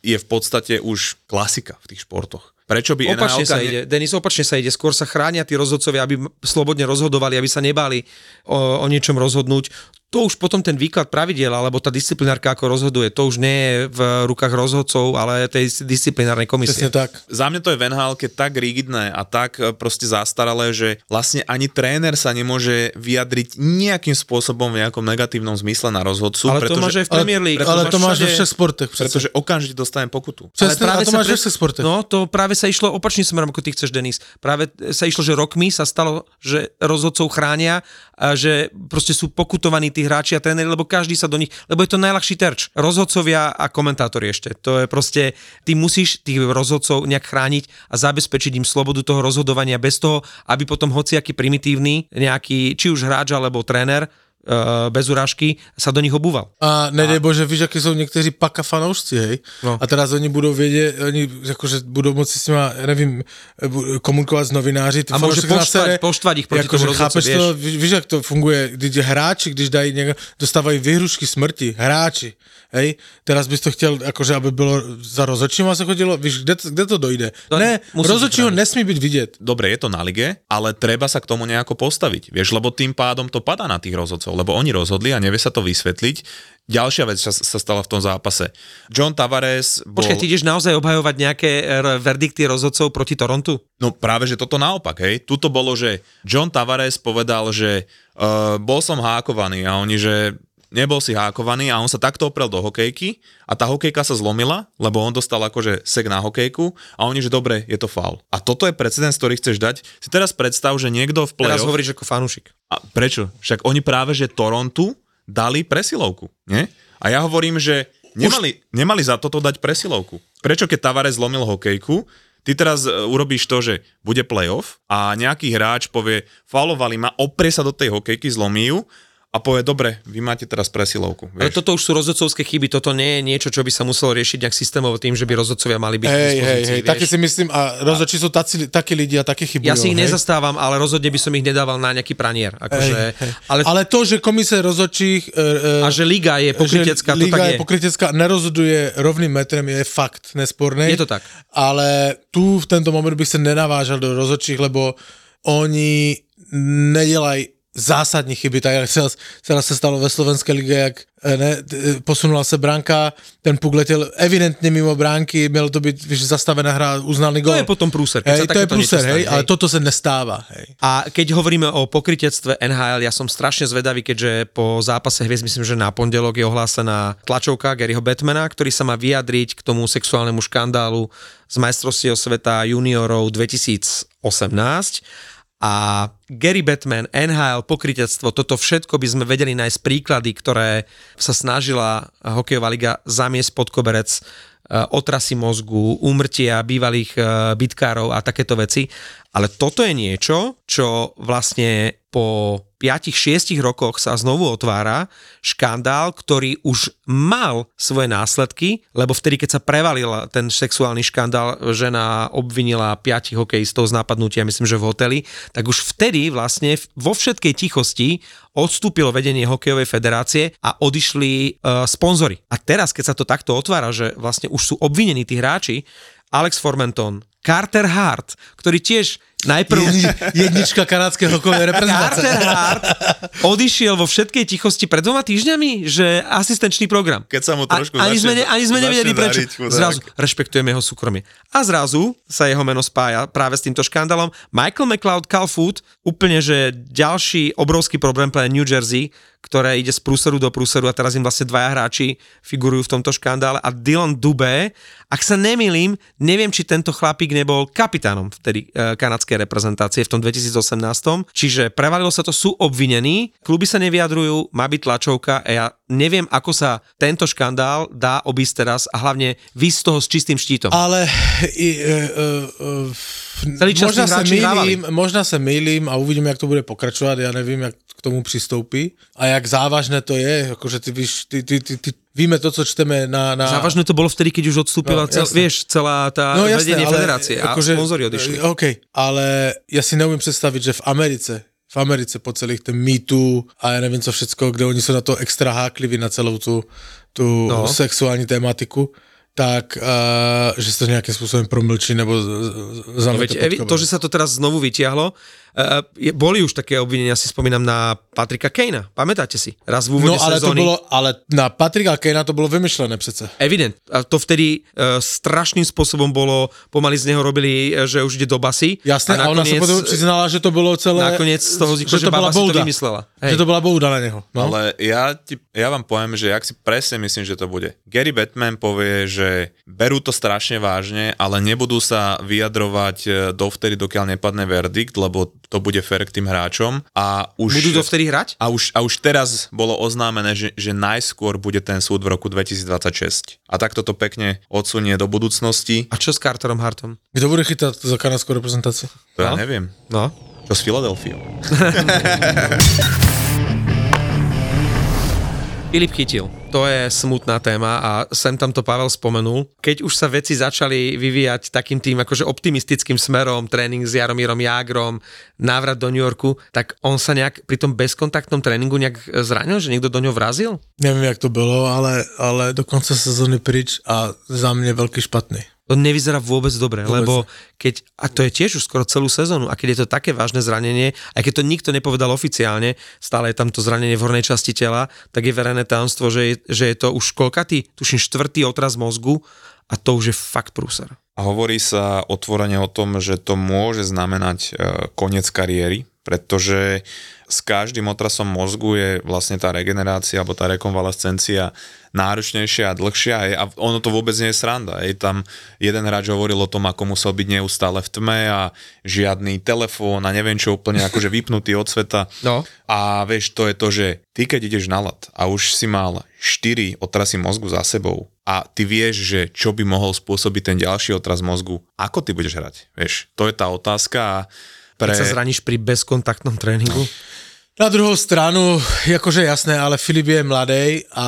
je v podstate už klasika v tých športoch. Prečo by Opačne sa ide, Denis, opačne sa ide. Skôr sa chránia tí rozhodcovia, aby slobodne rozhodovali, aby sa nebáli o, o niečom rozhodnúť. To už potom ten výklad pravidiel, alebo tá disciplinárka ako rozhoduje, to už nie je v rukách rozhodcov, ale tej disciplinárnej komisie. Přesně tak. Za mňa to je v NHL tak rigidné a tak e, proste zastaralé, že vlastne ani tréner sa nemôže vyjadriť nejakým spôsobom v nejakom negatívnom zmysle na rozhodcu. Ale to pretože, máš aj v Premier League. Ale to máš všade- všech sportech. Přece. pretože okamžite dostane pokutu. Přesně, a to sa máš pre- sportech. No, to práve sa išlo opačným smerom, ako ty chceš, Denis. Práve sa išlo, že rokmi sa stalo, že rozhodcov chránia a že proste sú pokutovaní tí hráči a tréneri, lebo každý sa do nich, lebo je to najľahší terč. Rozhodcovia a komentátori ešte. To je proste, ty musíš tých rozhodcov nejak chrániť a zabezpečiť im slobodu toho rozhodovania bez toho, aby potom hociaký primitívny nejaký, či už hráč alebo tréner, bez urážky, sa do nich obúval. A nedej bože, víš, jaké jsou někteří paka fanoušci, hej? No. A teraz oni budou vědět, oni jakože budou moci s nima, já nevím, bu- komunikovat s novináři. Ty A na poštvať- sere, poštvať ich proti jakože tomu rozhodcu, chápeš vieš. to, víš, jak to funguje, když hráči, když dají někdo, dostávají vyhrušky smrti, hráči, hej? Teraz bys to chtěl, jakože, aby bylo za rozhodčím se chodilo, víš, kde to, kde to dojde? To ne, rozhodčího nesmí být vidět. Dobre, je to na lige, ale treba sa k tomu nejako postaviť, vieš, lebo tým pádom to padá na tých rozhodcov, lebo oni rozhodli a nevie sa to vysvetliť. Ďalšia vec sa, sa stala v tom zápase. John Tavares bol... Počkaj, ty ideš naozaj obhajovať nejaké eh, verdikty rozhodcov proti Torontu? No práve, že toto naopak, hej. Tuto bolo, že John Tavares povedal, že uh, bol som hákovaný a oni, že nebol si hákovaný a on sa takto oprel do hokejky a tá hokejka sa zlomila, lebo on dostal akože sek na hokejku a oni, že dobre, je to faul. A toto je precedens, ktorý chceš dať. Si teraz predstav, že niekto v Teraz play-off... hovoríš ako fanúšik. A prečo? Však oni práve, že Torontu dali presilovku, nie? A ja hovorím, že nemali, nemali za toto dať presilovku. Prečo keď Tavares zlomil hokejku, ty teraz e, urobíš to, že bude playoff a nejaký hráč povie, faulovali ma, oprie sa do tej hokejky, zlomí ju a povie, dobre, vy máte teraz presilovku. Ale Vieš? toto už sú rozhodcovské chyby, toto nie je niečo, čo by sa muselo riešiť nejak systémovo tým, že by rozhodcovia mali byť Hej, hej, hej, taky si myslím, a rozhodčí jsou taci, taky lidi a taky chybují. Ja si ich nezastávam, ale rozhodne by som ich nedával na nejaký pranier. Akože, ale, Ale to, že komise rozhodčích uh, a že liga je pokrytecká, to Liga tak je je. pokrytecká, nerozhoduje rovným metrem, je fakt nesporný. Je to tak. Ale tu v tento moment bych se nenavážel do rozhodčích, lebo oni nedělají zásadní chyby, tak jak se, se, se stalo ve slovenské lige, jak eh, ne, t- posunula se branka, ten puk letěl evidentně mimo bránky, mělo to být víš, zastavená hra, uznaný To gol. je potom prúser. Hej, to je prúser, hej, ale toto se nestává. Hej. A keď hovoríme o pokrytectve NHL, ja som strašne zvedavý, keďže po zápase hviezd, myslím, že na pondelok je ohlásená tlačovka Garyho Batmana, ktorý sa má vyjadriť k tomu sexuálnemu škandálu z majstrovstiev sveta juniorov 2018. A Gary Batman, NHL, pokrytectvo, toto všetko by sme vedeli nájsť príklady, ktoré sa snažila hokejová liga zamiesť pod koberec e, otrasy mozgu, úmrtia bývalých e, bitkárov a takéto veci. Ale toto je niečo, čo vlastne po 5-6 rokoch sa znovu otvára škandál, ktorý už mal svoje následky, lebo vtedy, keď sa prevalil ten sexuálny škandál, žena obvinila 5 hokejistov z napadnutia, myslím, že v hoteli, tak už vtedy vlastne vo všetkej tichosti odstúpilo vedenie hokejovej federácie a odišli uh, sponzory. A teraz, keď sa to takto otvára, že vlastne už sú obvinení tí hráči, Alex Formenton, Carter Hart, ktorý tiež Najprv Jedni, jednička kanadskej hokejovej reprezentácie. Carter Hart odišiel vo všetkej tichosti pred dvoma týždňami, že asistenčný program. Keď sa mu trošku a, ani sme, začne- ne, ani sme nevedeli prečo. Zrazu rešpektujeme jeho súkromie. A zrazu sa jeho meno spája práve s týmto škandálom. Michael McLeod Calfoot, úplne, že ďalší obrovský problém pre New Jersey, ktoré ide z prúseru do prúseru a teraz im vlastne dvaja hráči figurujú v tomto škandále a Dylan Dubé, ak sa nemýlim, neviem, či tento chlapík nebol kapitánom vtedy e, kanadskej reprezentácie v tom 2018. Čiže prevalilo sa to, sú obvinení, kluby sa nevyjadrujú, má byť tlačovka a ja neviem, ako sa tento škandál dá obísť teraz a hlavne vy z toho s čistým štítom. Ale e, e, e, možná sa mýlim, možná sa mýlim a uvidíme, jak to bude pokračovať, ja nevím, jak tomu přistoupí a jak závažné to je, akože ty, víš, ty, ty, ty, ty víme to, co čteme na... na Závažné to bolo vtedy, keď už odstúpila, No, cel, jasné. vieš, celá tá no, vedenie ale federácie a akože, sponzori odišli. e, OK, ale ja si neumím představit, že v Americe v Americe po celých ten mýtu a ja nevím co všecko, kde oni sú na to extra hákliví na celou tu, tu No. sexuální tématiku, tak uh, že sa to nejakým spôsobom promlčí nebo z- z- No, veď, to, koberec. že sa to teraz znovu vytiahlo, uh, boli už také obvinenia, si spomínam na Patrika Kejna, pamätáte si? Raz v úvode No ale to sezóny. bolo, ale na Patrika Kejna to bolo vymyšlené přece. Evident. A to vtedy uh, strašným spôsobom bolo, pomaly z neho robili, že už ide do basy. Jasné, a, ona sa potom priznala, že to bolo celé... Nakoniec z toho vzniklo, že, baba si to vymyslela. Že to bola bouda na neho. No? Ale ja, ti, ja vám poviem, že jak si presne myslím, že to bude. Gary Batman povie, že berú to strašne vážne, ale nebudú sa vyjadrovať dovtedy, dokiaľ nepadne verdikt, lebo to bude fair k tým hráčom. A už, Budú dovtedy hrať? a už, a už teraz bolo oznámené, že, že najskôr bude ten súd v roku 2026. A takto to pekne odsunie do budúcnosti. A čo s Carterom Hartom? Kto bude chytať za kanadskú reprezentáciu? To ja No. neviem. No. Čo s Filadelfiou? Filip chytil. To je smutná téma a sem tam to Pavel spomenul. Keď už sa veci začali vyvíjať takým tým akože optimistickým smerom, tréning s Jaromírom Jágrom, návrat do New Yorku, tak on sa nejak pri tom bezkontaktnom tréningu nejak zranil, že niekto do ňoho vrazil? Neviem, jak to bylo, ale, ale do konca sezóny pryč a za mňa veľký špatný. To nevyzerá vôbec dobre, Vôbec. lebo keď, a to je tiež už skoro celú sezónu, a keď je to také vážne zranenie, aj keď to nikto nepovedal oficiálne, stále je tam to zranenie v hornej časti tela, tak je verejné tajomstvo, že je, že je to už koľkatý, tuším štvrtý otraz mozgu a to už je fakt prúser. A hovorí sa otvorene o tom, že to môže znamenať e, koniec kariéry, pretože s každým otrasom mozgu je vlastne tá regenerácia alebo tá rekonvalescencia náročnejšia a dlhšia hej, a ono to vôbec nie je sranda. Hej. Tam jeden hráč hovoril o tom, ako musel byť neustále v tme a žiadny telefón a neviem čo úplne akože vypnutý od sveta. No. A vieš, to je to, že ty keď ideš na lat a už si mal 4 otrasy mozgu za sebou a ty vieš, že čo by mohol spôsobiť ten ďalší otras mozgu, ako ty budeš hrať? Vieš, to je tá otázka a pre... Keď sa zraníš pri bezkontaktnom tréningu. Na druhou stranu, jakože jasné, ale Filip je mladý a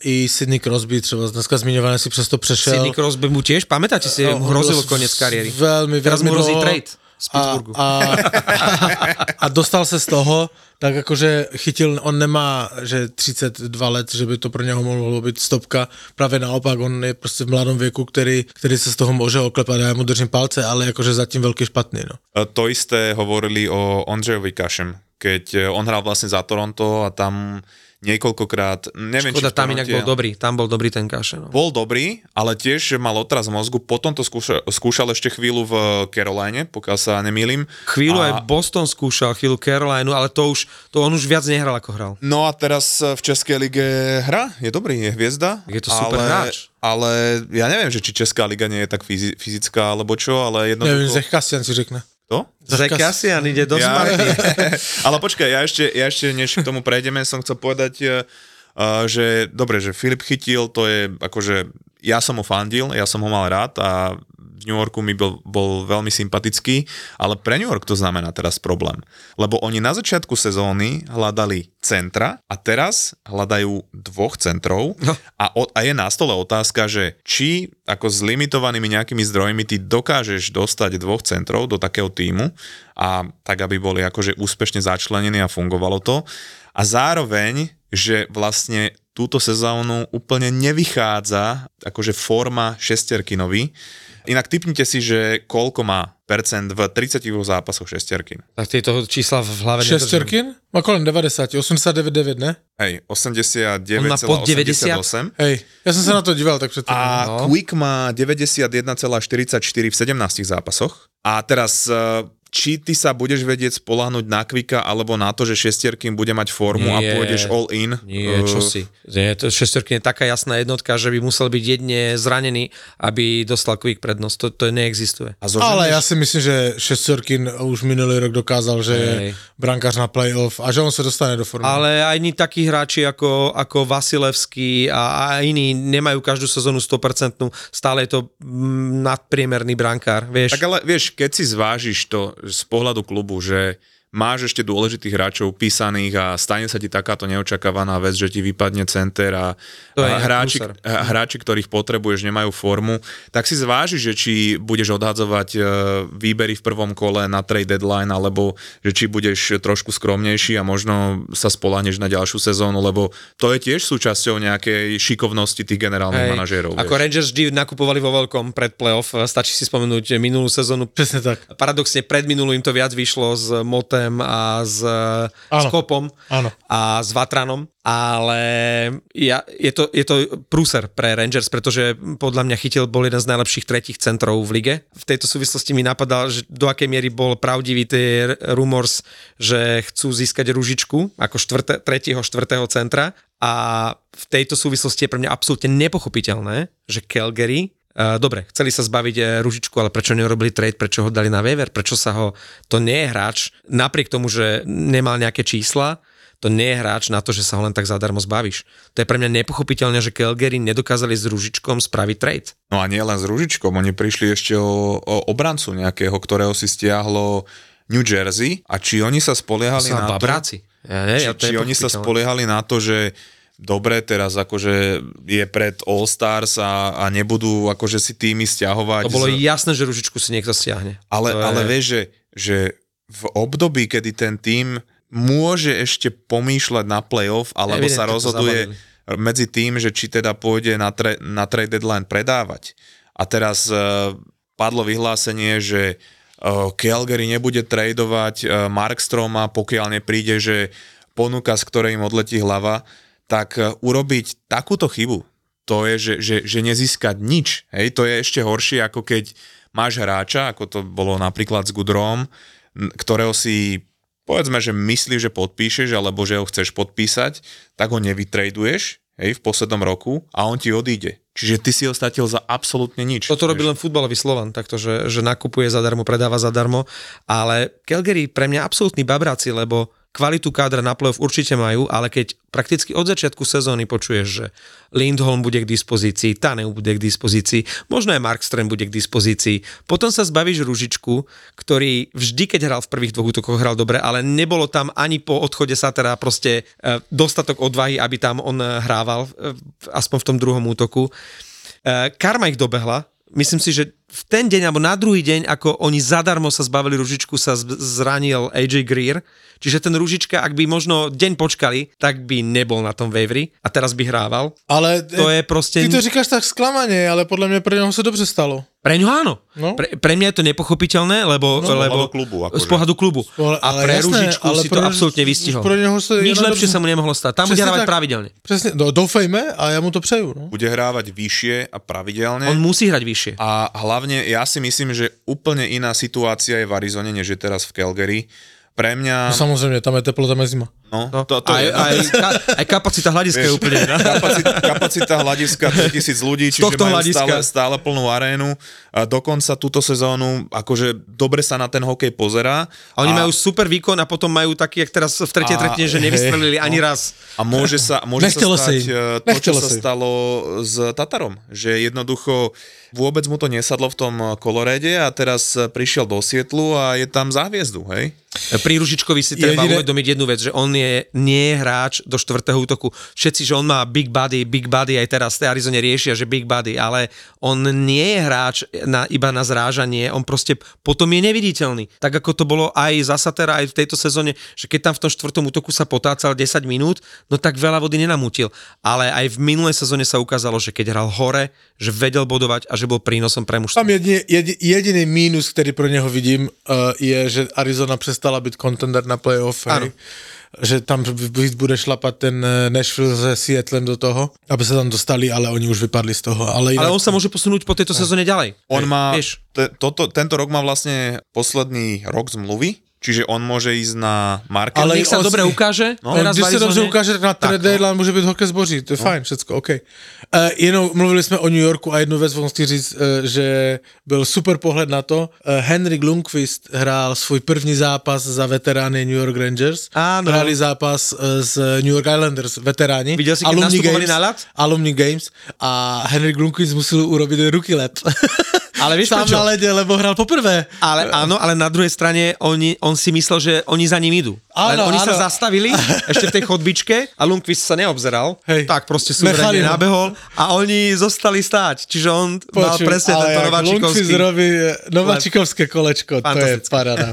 i Sidney Crosby třeba dneska zmiňované si přesto přešel. Sidney Crosby mu tiež, pamätáte si, No, s- koniec kariéry. Veľmi, Teraz veľmi mu hrozí trade z Pittsburghu. A, a, a dostal se z toho, tak jakože chytil, on nemá, že 32 let, že by to pro něho mohlo být stopka, právě naopak, on je prostě v mladom věku, který, který se z toho může oklepat já mu držím palce, ale jakože zatím veľký špatný, no. To isté hovorili o Ondřejovi Kašem, keď e, on hral vlastne za Toronto a tam niekoľkokrát, neviem, Škoda, či tam inak bol dobrý, tam bol dobrý ten Kaše. No. Bol dobrý, ale tiež mal otraz mozgu, potom to skúšal, skúšal ešte chvíľu v Caroline, pokiaľ sa nemýlim. Chvíľu a... aj Boston skúšal, chvíľu Carolinu, ale to už, to on už viac nehral ako hral. No a teraz v Českej lige hra, je dobrý, je hviezda. Je to super ale, hráč. Ale ja neviem, že či Česká liga nie je tak fyzi- fyzická alebo čo, ale jednoducho... Zech Kastian si řekne. To? Zach Kas- Cassian ide do Ja, ale počkaj, ja ešte, ja ešte než k tomu prejdeme, som chcel povedať, uh, že dobre, že Filip chytil, to je akože, ja som mu fandil, ja som ho mal rád a v New Yorku mi bol, bol veľmi sympatický, ale pre New York to znamená teraz problém. Lebo oni na začiatku sezóny hľadali centra a teraz hľadajú dvoch centrov No. a, o, a je na stole otázka, že či ako s limitovanými nejakými zdrojmi ty dokážeš dostať dvoch centrov do takého týmu a tak, aby boli akože úspešne začlenení a fungovalo to. A zároveň, že vlastne túto sezónu úplne nevychádza akože forma šesterky nový. Inak typnite si, že koľko má v 32 zápasoch šestierky. Tak tieto čísla v hlave nedržím. Šesterkin? Má kolem 90, 89,9, ne? Hej, On má pod 89,88. Hej, ja som sa na to díval, tak všetko. A No. Quick má 91,44 v 17 zápasoch. A teraz, e, či ty sa budeš vedieť spolahnuť na Quicka, alebo na to, že šestierkým bude mať formu Nie. a pôjdeš all in. Nie, čo E, si. Nie, to šestorky je taká jasná jednotka, že by musel byť jedne zranený, aby dostal quick prednosť. To, to neexistuje. A Ale ja si myslím, že Šesterkin už minulý rok dokázal, že je Hej. brankář na playoff a že on sa dostane do formy. Ale aj iní takí hráči ako, ako Vasilevský a, a iní nemajú každú sezónu 100%, stále je to mm, nadpriemerný brankár, vieš. Tak ale vieš, keď si zvážiš to z pohľadu klubu, že máš ešte dôležitých hráčov písaných a stane sa ti takáto neočakávaná vec, že ti vypadne center a, To a hráči, prúser. hráči, ktorých potrebuješ, nemajú formu, tak si zvážiš, že či budeš odhadzovať e, výbery v prvom kole na trade deadline, alebo že či budeš trošku skromnejší a možno sa spoláhneš na ďalšiu sezónu, lebo to je tiež súčasťou nejakej šikovnosti tých generálnych manažérov. Ako vieš. Rangers vždy nakupovali vo veľkom pred playoff, stačí si spomenúť minulú sezónu. Presne tak. Paradoxne pred minulým to viac vyšlo s Motem a s, s Kopom Áno. a s Vatranom, ale ja, je, to, je to prúser pre Rangers, pretože podľa mňa chytil bol jeden z najlepších tretích centrov v lige. V tejto súvislosti mi napadal, že do akej miery bol pravdivý tie rumors, že chcú získať ružičku ako štvrte, tretieho, štvrtého centra a v tejto súvislosti je pre mňa absolútne nepochopiteľné, že Calgary dobre, chceli sa zbaviť uh, Ružičku, ale prečo neurobili trade, prečo ho dali na waiver, prečo sa ho... To nie je hráč, napriek tomu, že nemal nejaké čísla, to nie je hráč na to, že sa ho len tak zadarmo zbavíš. To je pre mňa nepochopiteľné, že Calgary nedokázali s Ružičkom spraviť trade. No a nie len s Ružičkom, oni prišli ešte o, o obrancu nejakého, ktorého si stiahlo New Jersey a či oni sa spoliehali Sa na to, babráci. Ja, ne, či, ja, to či oni sa spoliehali na to, že dobre, teraz akože je pred All Stars a, a nebudú akože si týmy stiahovať. To bolo z- jasné, že Ružičku si niekto stiahne. ale, to je- ale vieš, že, že v období, kedy ten tým môže ešte pomýšľať na playoff, alebo Evidentne sa rozhoduje medzi tým, že či teda pôjde na, tre, na trade deadline predávať. A teraz uh, padlo vyhlásenie, že uh, Calgary nebude tradovať uh, Markstroma, pokiaľ nepríde, že ponuka, z ktorej im odletí hlava, tak uh, urobiť takúto chybu, to je, že, že, že nezískať nič. Hej, to je ešte horšie, ako keď máš hráča, ako to bolo napríklad s Gudrom, ktorého si povedzme, že myslíš, že podpíšeš, alebo že ho chceš podpísať, tak ho nevytraduješ, hej, v poslednom roku a on ti odíde. Čiže ty si ho stratil za absolútne nič. Toto robí len futbalový Slovan, takto, že, že nakupuje zadarmo, predáva zadarmo, ale Calgary pre mňa absolútni babráci, lebo kvalitu kádra na play určite majú, ale keď prakticky od začiatku sezóny počuješ, že Lindholm bude k dispozícii, Taneu bude k dispozícii, možno aj Markström bude k dispozícii, potom sa zbavíš Ružičku, ktorý vždy, keď hral v prvých dvoch útokoch, hral dobre, ale nebolo tam ani po odchode sa teda proste e, dostatok odvahy, aby tam on e, hrával, e, aspoň v tom druhom útoku. Karma ich dobehla. Myslím si, že v ten deň, alebo na druhý deň, ako oni zadarmo sa zbavili ružičku, sa zranil AJ Greer. Čiže ten ružička, ak by možno deň počkali, tak by nebol na tom waiveri a teraz by hrával. Ale To je proste... ty to říkáš tak sklamaně, ale podle mě pro něho se dobře stalo. Pre ňo áno. No. Pre, pre mňa je to nepochopiteľné, lebo... z lebo pohľadu klubu, akože. Z pohľadu klubu. Ale- a pre jasné, Ružičku ale si to absolútne vystihol. pro neho sa Nič lepšie dobře- sa mu nemohlo stať. Tam bude hrávať tak. pravidelne. Přesně, no, doufejme a já mu to přeju. No. Bude hrávať vyššie a pravidelne. On musí hrať vyššie. A hlavne ja si myslím, že úplne iná situácia je v Arizone, než je teraz v Calgary. Pre mňa... No, samozřejmě, tam je teplota mezi nima. No, No, to, to aj, je, aj, aj kapacita hľadiska je úplne iná. kapacita, kapacita hľadiska 3000 ľudí, čiže majú hľadiska. stále, stále plnú arénu. A dokonca túto sezónu, akože dobre sa na ten hokej pozerá. A oni majú super výkon a potom majú taký, jak teraz v tretej A- tretine, že nevystrelili ani raz. A môže sa, môže sa stať im. eh, to, čo Nechcelo sa stalo s Tatarom. Že jednoducho vôbec mu to nesadlo v tom kolorede a teraz prišiel do Sietlu a je tam za hviezdu, hej? Pri Ružičkovi si treba Jediné- uvedomiť jednu vec, že on je nie, nie je hráč do štvrtého útoku. Všetci, že on má big body, big body, aj teraz v Arizone riešia, že big body, ale on nie je hráč na, iba na zrážanie, on proste potom je neviditeľný. Tak ako to bolo aj za Satera, aj v tejto sezóne, že keď tam v tom štvrtom útoku sa potácal 10 minút, no tak veľa vody nenamútil. Ale aj v minulej sezóne sa ukázalo, že keď hral hore, že vedel bodovať a že bol prínosom pre mužstvo. Tam jedine, jedi, jediný mínus, ktorý pro neho vidím, uh, je, že Arizona přestala být contender na playoff. Áno. Hej? Že tam víc bude šlapat ten eh, Nashville se Seattlem do toho, aby se tam dostali, ale oni už vypadli z toho. Ale, Ale on sa môže posunúť po tejto sezóne ďalej. On má, Vieš, toto, tento rok má vlastne posledný rok zmluvy, čiže on môže ísť na market. Ale nech sa on dobre si- ukáže. No, teraz když se dobře ukáže, tak na trade Tak, no. deadline může být hokej zboží, to je no. fajn, všecko, OK. Uh, jenom mluvili jsme o New Yorku a jednu věc vám chci říct, uh, že byl super pohled na to. Uh, Henrik Lundqvist hrál svůj první zápas za veterány New York Rangers. Áno. Hráli zápas uh, z New York Islanders, veteráni. Videl si, keď Games, na? Alumni Games a Henrik Lundqvist musel urobiť ruky lep. Ale vieš Sám prečo? na lede, lebo hral poprvé. Ale áno, ale na druhej strane oni, on si myslel, že oni za ním idú. Áno, oni sa áno. zastavili ešte v tej chodbičke a Lundqvist sa neobzeral. Hej. Tak proste ho. nabehol a oni zostali stáť. Čiže on mal Počuj, presne ale tento nováčikovský. Lundqvist robí eh, nováčikovské kolečko, to je paráda.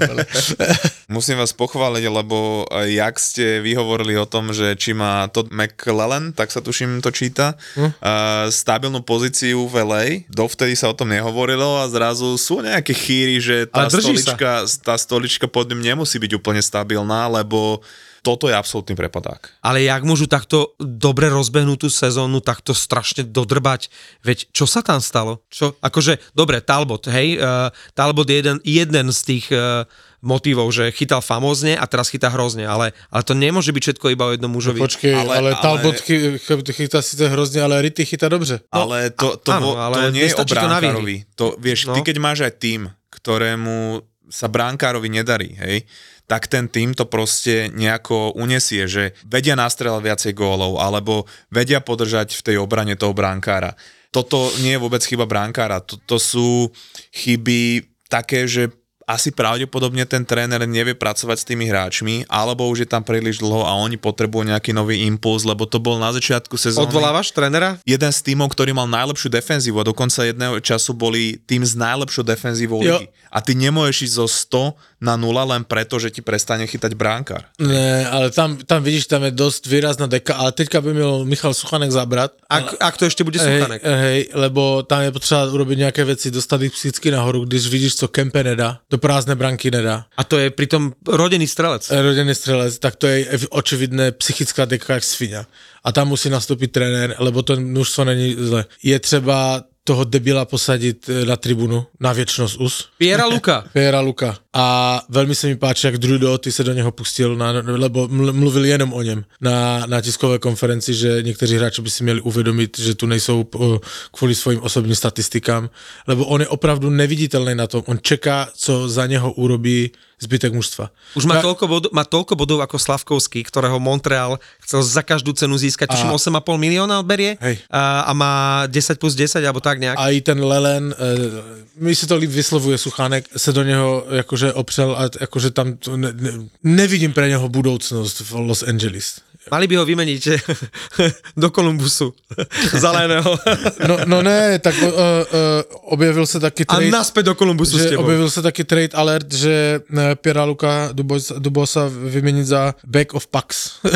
Musím vás pochváliť, lebo eh, jak ste vyhovorili o tom, že či má Todd McLellan, tak sa tuším to číta, hm? uh, stabilnú pozíciu v LA, dovtedy sa o tom nehovorilo a zrazu sú nejaké chýry, že tá drží sa. stolička, tá stolička pod ním nemusí byť úplne stabilná, lebo toto je absolútny prepadák. Ale jak môžu takto dobre rozbehnúť tú sezónu, takto strašne dodrbať? Veď čo sa tam stalo? Čo? Akože, dobre, Talbot, hej, uh, Talbot je jeden, jeden z tých uh, motivov, že chytal famózne a teraz chytá hrozne, ale, ale to nemôže byť všetko iba o jednom mužovi. Počkej, ale, Ale- ale ale- Talbot chy, chy, chytá síce hrozně, ale Ritty chytá dobře. No, ale to, to, áno, ale to nie je o to bránkárovi. To, vieš, No. ty keď máš aj tým, ktorému sa bránkárovi nedarí, hej, tak ten tým to proste nejako unesie, že vedia nastrelať viacej gólov, alebo vedia podržať v tej obrane toho bránkára. Toto nie je vôbec chyba bránkára, to, to sú chyby také, že asi pravdepodobne ten tréner nevie pracovať s tými hráčmi, alebo už je tam príliš dlho a oni potrebujú nejaký nový impuls, lebo to bol na začiatku sezóny Odvolávaš trénera? jeden z tímov, ktorý mal najlepšiu defenzívu a dokonca jedného času boli tým s najlepšou defenzívou ligy. A ty nemôžeš ísť zo 100 na 0 len preto, že ti prestane chytať bránkár. Ne, ale tam, tam vidíš, tam je dost výrazná deka, ale teďka by měl Michal Suchanek zabrat. Ak, ak to ešte bude Suchanek. Hej, hej, lebo tam je potřeba urobiť nějaké věci, dostat ich psychicky nahoru, když vidíš, co Kempe nedá, do prázdné branky nedá. A to je pritom rodený strelec. rodený střelec, tak to je očividné psychická deka jak svinia. A tam musí nastoupit trenér, lebo to mužstvo není zle. Je třeba toho debila posadit eh, na tribunu na věčnost us. Piera Luka. Piera Luka. A velmi se mi páči, jak Drew Doughty se do něho pustil, na, lebo ml- mluvil jenom o něm na, na tiskové konferenci, že někteří hráči by si měli uvědomit, že tu nejsou eh, kvůli svým osobním statistikám, lebo on je opravdu neviditelný na tom. On čeká, co za něho urobí zbytek mužstva. Už má Ja- toľko, bod, má toľko bodov ako Slavkovský, ktorého Montreal chcel za každú cenu získať, tuším 8,5 milióna odberie Hej. a, a má 10 plus 10 alebo tak nejak. A i ten Lelen, eh, mi se to líp vyslovuje Suchánek, se do něho jakože opřel a jakože tam to ne, ne, nevidím pre něho budoucnost v Los Angeles. Mali by ho vymeniť do Kolumbusu. Zeleného. No, no ne, tak uh, uh, objevil se taky A trade, naspäť do Kolumbusu s že tebou. objevil se taky trade alert, že eh, Piera Luka Dubos, Dubosa vyměnit za back of Pax.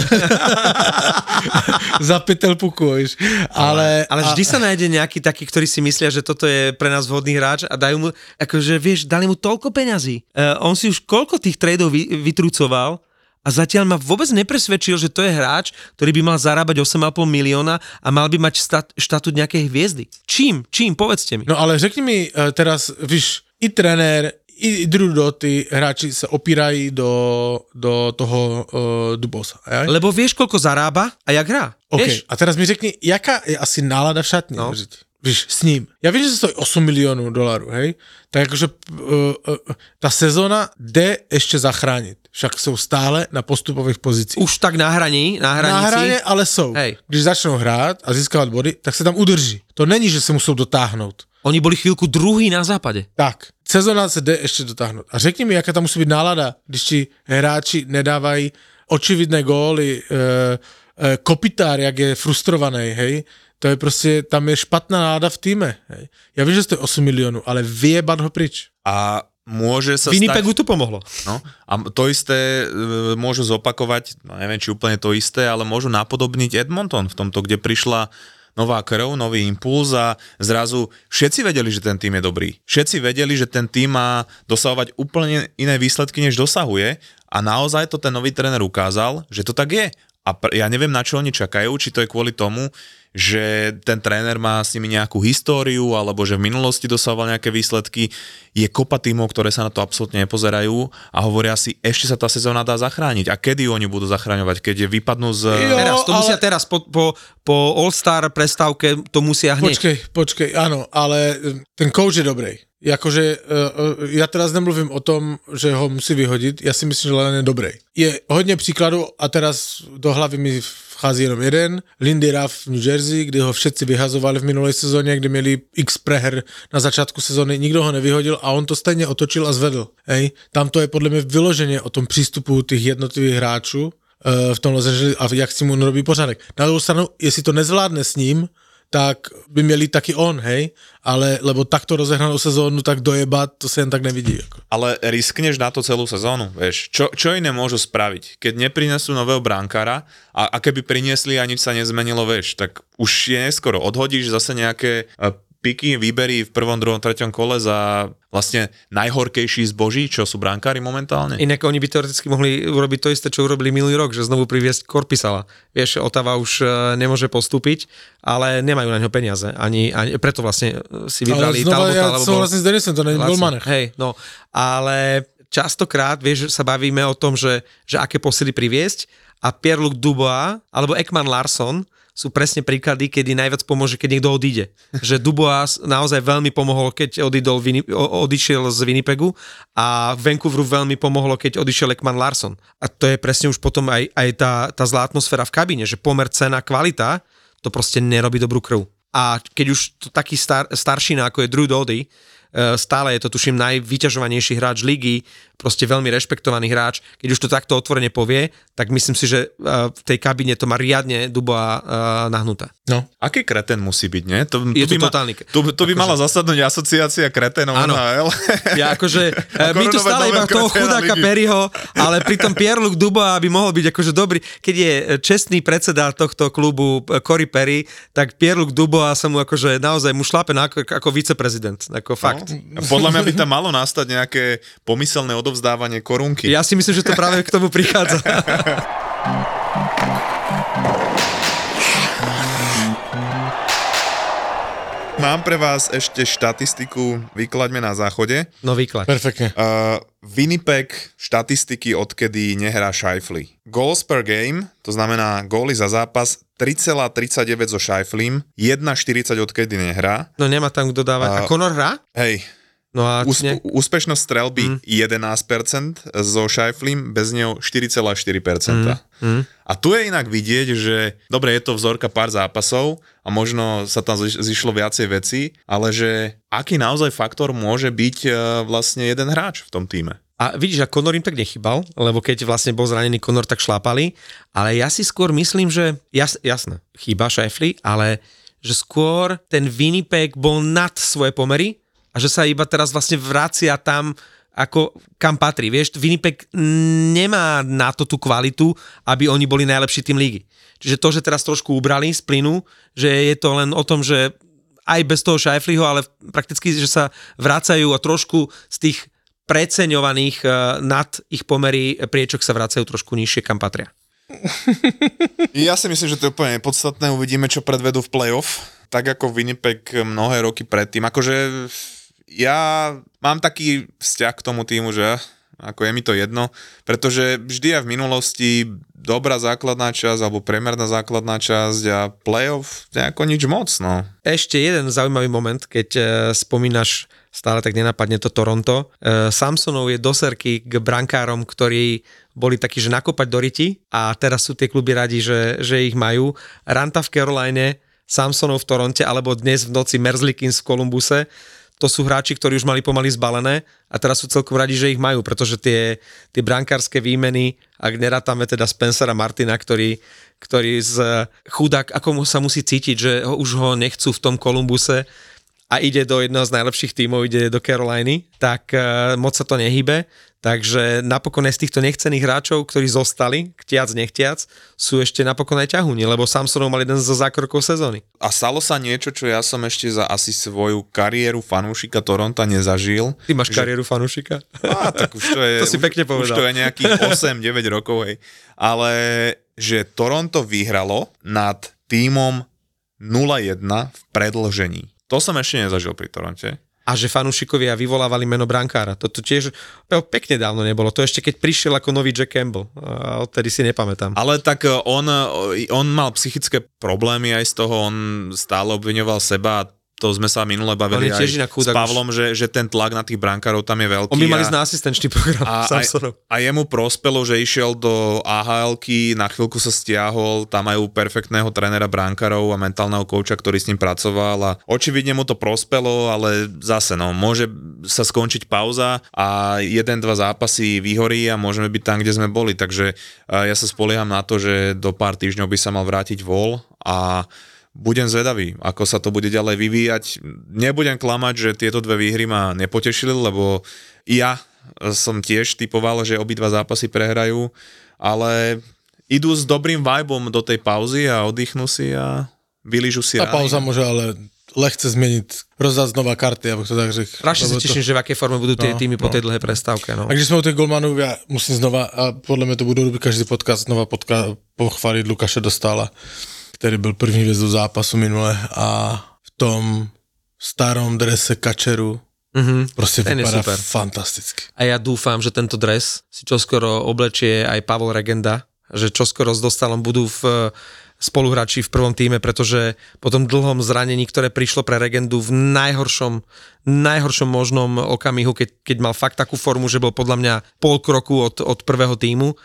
za pytel puku, víš. Ale, Ale vždy sa nájde nejaký taký, ktorý si myslia, že toto je pre nás vhodný hráč a dajú mu, akože vieš, dali mu toľko peňazí. Uh, on si už koľko tých tradeov vy, vytrucoval a zatiaľ ma vôbec nepresvedčil, že to je hráč, ktorý by mal zarábať 8,5 milióna a mal by mať stat, štatút nejakej hviezdy. Čím? Čím? Povedzte mi. No ale řekni mi uh, teraz, víš, i trenér, i Drew Doty hráči se opírají do, do toho uh, Dubosa. Ja? Lebo vieš, koľko zarába a jak hrá. OK, Vieš? a teraz mi řekni, jaká je asi nálada v šatni? No. No. Víš, s ním. Já vím, že to stojí 8 milionů dolarů, hej? Tak jakože uh, uh, ta sezona jde ještě zachránit. Však jsou stále na postupových pozicích. Už tak na hraní, na hranici. Na hraně ale jsou. Hej. Když začnou hrát a získávat body, tak se tam udrží. To není, že se musou dotáhnout. Oni boli chvíľku druhý na západe. Tak, sezona se jde ještě dotáhnout. A řekni mi, jaká tam musí být nálada, když ti hráči nedávají očividné góly, e, e, kopitár, jak je frustrovaný, hej, to je prostě, tam je špatná náda v týme, hej. Ja vím, že to je 8 milionů, ale vyjebat ho pryč. A môže sa Winnipegu stať... to pomohlo. No, a to isté e, môžu zopakovať, no neviem, či úplne to isté, ale môžu napodobniť Edmonton v tomto, kde prišla nová krv, nový impuls a zrazu všetci vedeli, že ten tým je dobrý. Všetci vedeli, že ten tým má dosahovať úplne iné výsledky, než dosahuje a naozaj to ten nový tréner ukázal, že to tak je. A pr- ja neviem, na čo oni čakajú, či to je kvôli tomu, že ten tréner má s nimi nejakú históriu, alebo že v minulosti dosahoval nejaké výsledky. Je kopa tímov, ktoré sa na to absolútne nepozerajú a hovoria si, ešte sa tá sezóna dá zachrániť. A kedy oni budú zachraňovať? Keď vypadnú z... Jo, Teraz, to ale- musia teraz, po, po, po All-Star prestávke to musia hneď. Počkej, počkej, áno, ale ten coach je dobrý. Jakože, uh, ja teraz nemluvím o tom, že ho musí vyhodit, já si myslím, že Lennon je dobrý. Je hodně příkladů a teraz do hlavy mi vchází jenom jeden, Lindy Ruff v New Jersey, kdy ho všetci vyhazovali v minulé sezóně, kdy měli x preher na začátku sezóny, nikdo ho nevyhodil a on to stejně otočil a zvedl. Hej? Tam to je podle mě vyloženě o tom přístupu těch jednotlivých hráčů eh, v tom Los Angeles a jak si mu robí pořádek. Na druhou stranu, jestli to nezvládne s ním, tak by měli taky on, hej, ale lebo takto rozehranou sezónu, tak dojebat, to se jen tak nevidí. Jako. Ale riskneš na to celú sezónu, vieš. Čo, čo iné môžu spraviť? Keď neprinesú nového brankára a, a keby priniesli a nič sa nezmenilo, vieš, tak už je neskoro. Odhodíš zase nejaké e, piky, výbery v prvom, druhom, treťom kole za vlastne najhorkejší zboží, čo sú brankári momentálne. Inak oni by teoreticky mohli urobiť to isté, čo urobili minulý rok, že znovu priviesť Korpisala. Vieš, Otava už e, nemôže postúpiť, ale nemajú na ňo peniaze. Ani, ani preto vlastne e, si Ale vybrali znova Talbota, ja alebo bol- souhlasím s Denisem, to není Lacno. golmanech. Hej, no, ale častokrát, vieš, sa bavíme o tom, že, že aké posily priviesť a Pierre-Luc Dubois alebo Ekman Larson sú presne príklady, kedy najviac pomôže, keď niekto odíde. Že Dubois naozaj veľmi pomohol, keď odidol, odišiel z Winnipegu a Vancouveru veľmi pomohlo, keď odišiel Ekman Larson. A to je presne už potom aj, aj tá, tá zlá atmosféra v kabíne, že pomer cena, kvalita, to proste nerobí dobrú krv. A keď už to taký star, staršina, ako je Drew Doughty, e, stále je to tuším najvyťažovanejší hráč ligy, proste veľmi rešpektovaný hráč, keď už to takto otvorene povie, tak myslím si, že e, v tej kabine to má riadne Duboa e, nahnuté. No. Aký kreten musí byť, nie? To, Je by to totálny k- to, to by mala zasadnúť asociácia kretenov Áno. NHL. Ja akože, e, my tu stále iba toho chudáka. Perryho, ale pritom Pierre-Luc Dubois by mohol byť akože dobrý. Keď je čestný predseda tohto klubu Cory Perry, tak Pierre-Luc Dubois sa mu akože naozaj mu šlape na ako, ako viceprezident. Ako fakt. A Podľa mňa by tam malo nastať nejaké pomyselné odovzdávanie korunky. Ja si myslím, že to práve k tomu prichádza. Mám pre vás ešte štatistiku, vyklaďme na záchode. No výklad. Perfektne. Uh, Winnipeg štatistiky, odkedy nehrá Scheifly. Goals per game, to znamená góly za zápas, 3,39 so Scheiflym, 1,40 odkedy nehrá. No nemá tam kto dávať. A A- Conor hrá? Hej, No a Úsp- ne, úspešnosť strelby mm. 11% so Scheiflym, bez neho 4,4%. Mm. mm. A tu je inak vidieť, že dobre, je to vzorka pár zápasov a možno sa tam ziš- zišlo viacej veci, ale že aký naozaj faktor môže byť e, vlastne jeden hráč v tom týme. A vidíš, a Conor im tak nechybal, lebo keď vlastne bol zranený Conor, tak šlápali. Ale ja si skôr myslím, že jas, jasné, chýba Šefli, ale že skôr ten Winnipeg bol nad svoje pomery a že sa iba teraz vlastne vracia tam ako kam patrí. Vieš, Winnipeg nemá na to tú kvalitu, aby oni boli najlepší tým lígy. Čiže to, že teraz trošku ubrali z plynu, že je to len o tom, že aj bez toho Scheifliho, ale prakticky, že sa vracajú a trošku z tých preceňovaných eh, nad ich pomery priečok sa vracajú trošku nižšie, kam patria. Ja si myslím, že to je úplne nepodstatné. Uvidíme, čo predvedú v playoff. Tak ako Winnipeg mnohé roky predtým. Akože ja mám taký vzťah k tomu týmu, že ako je mi to jedno, pretože vždy aj v minulosti dobrá základná časť alebo priemerná základná časť a playoff nejako nič moc, no. Ešte jeden zaujímavý moment, keď eh, spomínaš, stále tak nenapadne to Toronto. Eh, Samsonov je doserky k brankárom, ktorí boli takí, že nakopať do riti a teraz sú tie kluby radi, že, že ich majú. Ranta v Caroline, Samsonov v Toronte alebo dnes v noci Merzlikins v Kolumbuse. To sú hráči, ktorí už mali pomaly zbalené a teraz sú celkom radi, že ich majú, pretože tie, tie brankárske výmeny, ak nerátame teda Spencera Martina, ktorý, ktorý z chudák, ako mu sa musí cítiť, že ho, už ho nechcú v tom Kolumbuse a ide do jedného z najlepších tímov, ide do Caroliny, tak uh, moc sa to nehybe. Takže napokon aj z týchto nechcených hráčov, ktorí zostali, chtiac, nechtiac, sú ešte napokon aj ťahúni, lebo Samsonov mal jeden zo zákrokov sezóny. A stalo sa niečo, čo ja som ešte za asi svoju kariéru fanúšika Toronta nezažil. Ty máš že... kariéru fanúšika? Á, tak už to je, to si pekne povedal. Už to je nejakých 8-9 rokov, hej. Ale že Toronto vyhralo nad týmom 0-1 v predlžení. To som ešte nezažil pri Toronte a že fanúšikovia vyvolávali meno brankára. Toto tiež pekne dávno nebolo. To ešte keď prišiel ako nový Jack Campbell. A odtedy si nepamätám. Ale tak on, on mal psychické problémy aj z toho, on stále obviňoval seba to sme sa minule bavili aj s Pavlom, že, že ten tlak na tých brankárov tam je veľký. On by mali a, na asistenčný program a, a, a jemu prospelo, že išiel do ahl na chvíľku sa stiahol, tam majú perfektného trénera brankárov a mentálneho kouča, ktorý s ním pracoval a očividne mu to prospelo, ale zase no, môže sa skončiť pauza a jeden, dva zápasy vyhorí a môžeme byť tam, kde sme boli, takže ja sa spolieham na to, že do pár týždňov by sa mal vrátiť vol a budem zvedavý, ako sa to bude ďalej vyvíjať. Nebudem klamať, že tieto dve výhry ma nepotešili, lebo ja som tiež typoval, že obidva zápasy prehrajú, ale idú s dobrým vibom do tej pauzy a oddychnú si a vylížu si Tá pauza môže ale lehce zmeniť, rozdať znova karty, abych to tak řekl. Strašne sa teším, to... že v akej forme budú tie no, týmy po no. tej dlhé prestávke. No. A když sme u těch golmanů, ja musím znova, a podľa mňa to budú robiť každý podcast, znova podka- pochváliť Lukáša Dostala který byl první hvězdou zápasu minule a v tom starom drese kačeru Mm-hmm. Proste ten vypadá super. fantasticky. A ja dúfam, že tento dres si čoskoro oblečie aj Pavol Regenda, že čoskoro s Dostalom budú v spoluhráči v prvom týme, pretože po tom dlhom zranení, ktoré prišlo pre Regendu v najhoršom, najhoršom možnom okamihu, keď, keď mal fakt takú formu, že bol podľa mňa pol kroku od, od prvého týmu,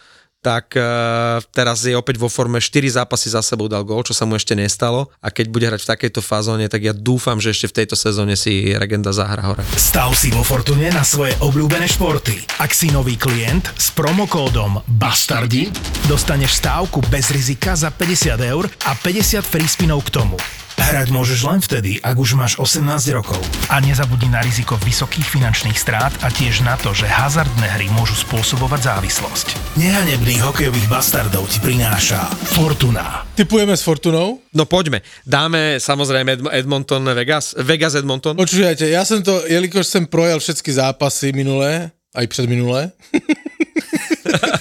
tak uh, teraz je opäť vo forme 4 zápasy za sebou dal gol, čo sa mu ešte nestalo a keď bude hrať v takejto fázone, tak ja dúfam, že ešte v tejto sezóne si Regenda zahra hore. Stav si vo Fortune na svoje obľúbené športy. Ak si nový klient s promokódom BASTARDI dostaneš stávku bez rizika za 50 eur a 50 free spinov k tomu. Hrať môžeš len vtedy, ak už máš 18 rokov. A nezabudni na riziko vysokých finančných strát a tiež na to, že hazardné hry môžu spôsobovať závislosť. Nehanebných hokejových bastardov ti prináša Fortuna. Typujeme s Fortunou? No poďme. Dáme samozrejme Edmonton Vegas. Vegas Edmonton. Počujete, ja som to, jelikož som projel všetky zápasy minulé, aj minulé.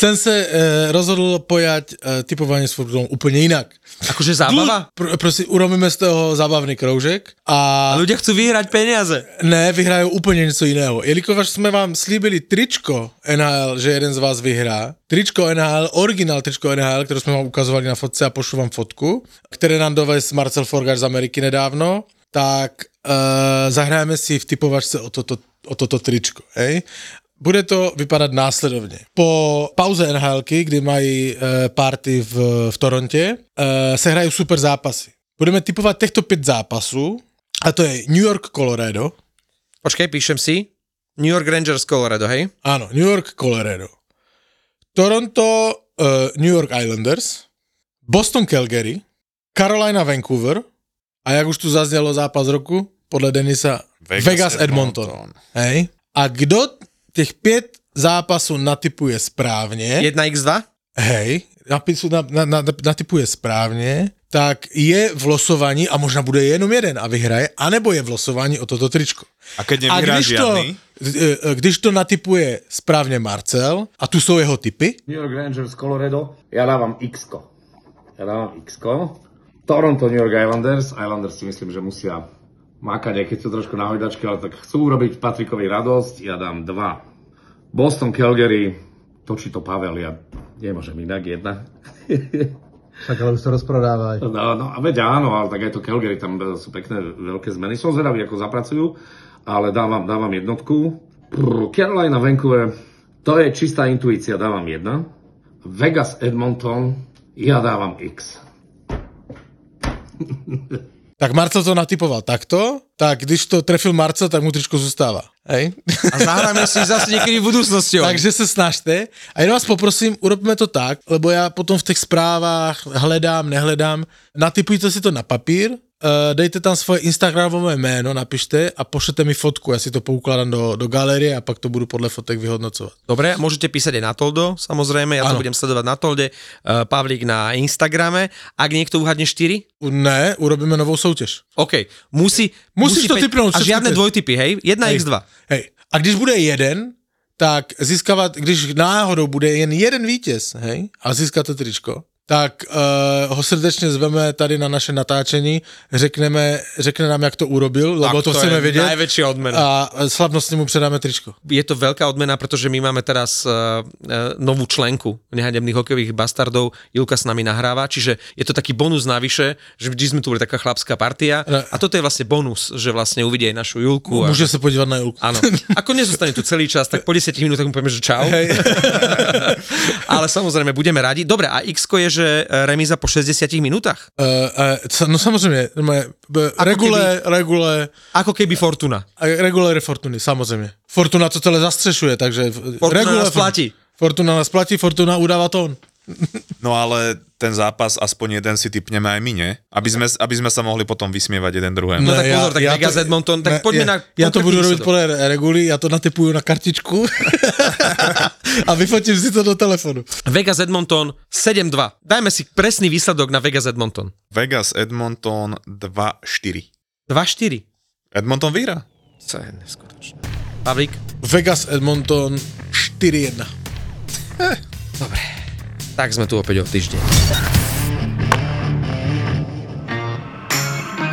som sa e, rozhodol pojať e, typovanie s Fortunou úplne inak. Akože zábava? Pr- prosím, urobíme z toho zábavný kroužek. A... a ľudia chcú vyhrať peniaze. Ne, vyhrajú úplne niečo iného. Jelikož sme vám slíbili tričko NHL, že jeden z vás vyhrá, tričko NHL, originál tričko NHL, ktoré sme vám ukazovali na fotce a pošlu vám fotku, ktoré nám dovez Marcel Forgač z Ameriky nedávno, tak uh, zahrajeme si v typovačce o toto, o toto tričko. Hej? Bude to vypadat následovně. Po pauze nhl kdy mají e, party v, v Torontě, e, se hrají super zápasy. Budeme typovat těchto pět zápasů, a to je New York, Colorado. Počkej, píšem si. New York Rangers, Colorado, hej? Áno, New York, Colorado. Toronto, uh, New York Islanders. Boston, Calgary. Carolina, Vancouver. A jak už tu zaznělo zápas roku, podle Denisa, Vegas, Vegas Edmonton. Edmonton. Hej. A kdo těch pět zápasů natypuje správně. 1x2? Hej, napisu, na, na, na, natypuje správně, tak je v losovaní a možná bude jenom jeden a vyhraje, anebo je v losovaní o toto tričko. A keď a když žiadny? to, e, e, když to natypuje správně Marcel, a tu jsou jeho typy. New York Rangers, Colorado, ja dávam x -ko. Ja dávam x -ko. Toronto, New York Islanders. Islanders si myslím, že musia makať, aj keď sú trošku na hojdačke, ale tak chcú urobiť Patrikovi radosť, ja dám dva. Boston, Calgary, točí to Pavel, ja nemôžem inak, jedna. Tak ale už to rozprodávaj. No, no a veď áno, ale tak aj to Calgary, tam sú pekné veľké zmeny. Som zvedavý, ako zapracujú, ale dávam, dávam jednotku. Carolina, Vancouver, to je čistá intuícia, dávam jedna. Vegas, Edmonton, ja dávam X. Tak Marcel to natypoval takto, tak když to trefil Marcel, tak mu tričko zůstává. Hej? A zahráme si zase niekedy v budúcnosti. Takže se snažte. A jenom vás poprosím, urobme to tak, lebo já potom v těch zprávách hledám, nehledám. Natypujte si to na papír, uh, dejte tam svoje Instagramové jméno, napište a pošlete mi fotku, já si to poukladám do, do galerie a pak to budu podle fotek vyhodnocovat. Dobre, môžete písať aj na Toldo, samozrejme, ja to Áno. budem sledovať na Tolde, uh, Pavlík na Instagrame. Ak niekto uhadne 4, Ne, urobíme novou soutěž. OK, musí... Musíš musí to tipnúť, A žiadne to- dvojtypy, hej? 1 Hej. x 2. Hej. A když bude jeden, tak získávat, když náhodou bude jen jeden vítěz, hej, a získáte tričko, tak uh, ho srdečně zveme tady na naše natáčení, řekneme, řekne nám, jak to urobil, lebo to, to chceme vědět. najväčšia odmena. A slavnostne mu předáme tričko. je to veľká odmena, pretože my máme teraz uh, uh, novú členku nehanebných hokejových bastardov. Julka s nami nahráva, čiže je to taký bonus navyše, že vždy sme tu boli taká chlapská partia Ne. a toto je vlastne bonus, že vlastne uvidí aj našu Julku. A, Může se podívat na Julku. Áno. Ako nezostane tu celý čas, tak po 10 minútach mu povieme, že čau. Hej. Ale samozrejme, budeme radi. Dobre, a x je, že e, remíza po 60 minútach? Uh, uh, no samozřejmě, normálně, b- regule, regule, Ako keby Fortuna. a reguléry Fortuny, samozřejmě. Fortuna to celé zastřešuje, takže... Fortuna nás Fort- platí. Fortuna nás platí, Fortuna udává tón. No ale ten zápas, aspoň jeden si typneme aj my, nie? Aby sme, aby sme sa mohli potom vysmievať jeden druhému. No tak pozor, tak Vegas Edmonton, tak poďme ja, na Ja to budu robiť podľa reguly, ja to natypuju na kartičku a vyfotím si to do telefonu. Vegas Edmonton 7-2. Dajme si presný výsledok na Vegas Edmonton. Vegas Edmonton 2-4. 2-4. Edmonton vyhrá. Co je neskutočné. Pavlík? Vegas Edmonton 4-1. Tak sme tu opäť o týždeň.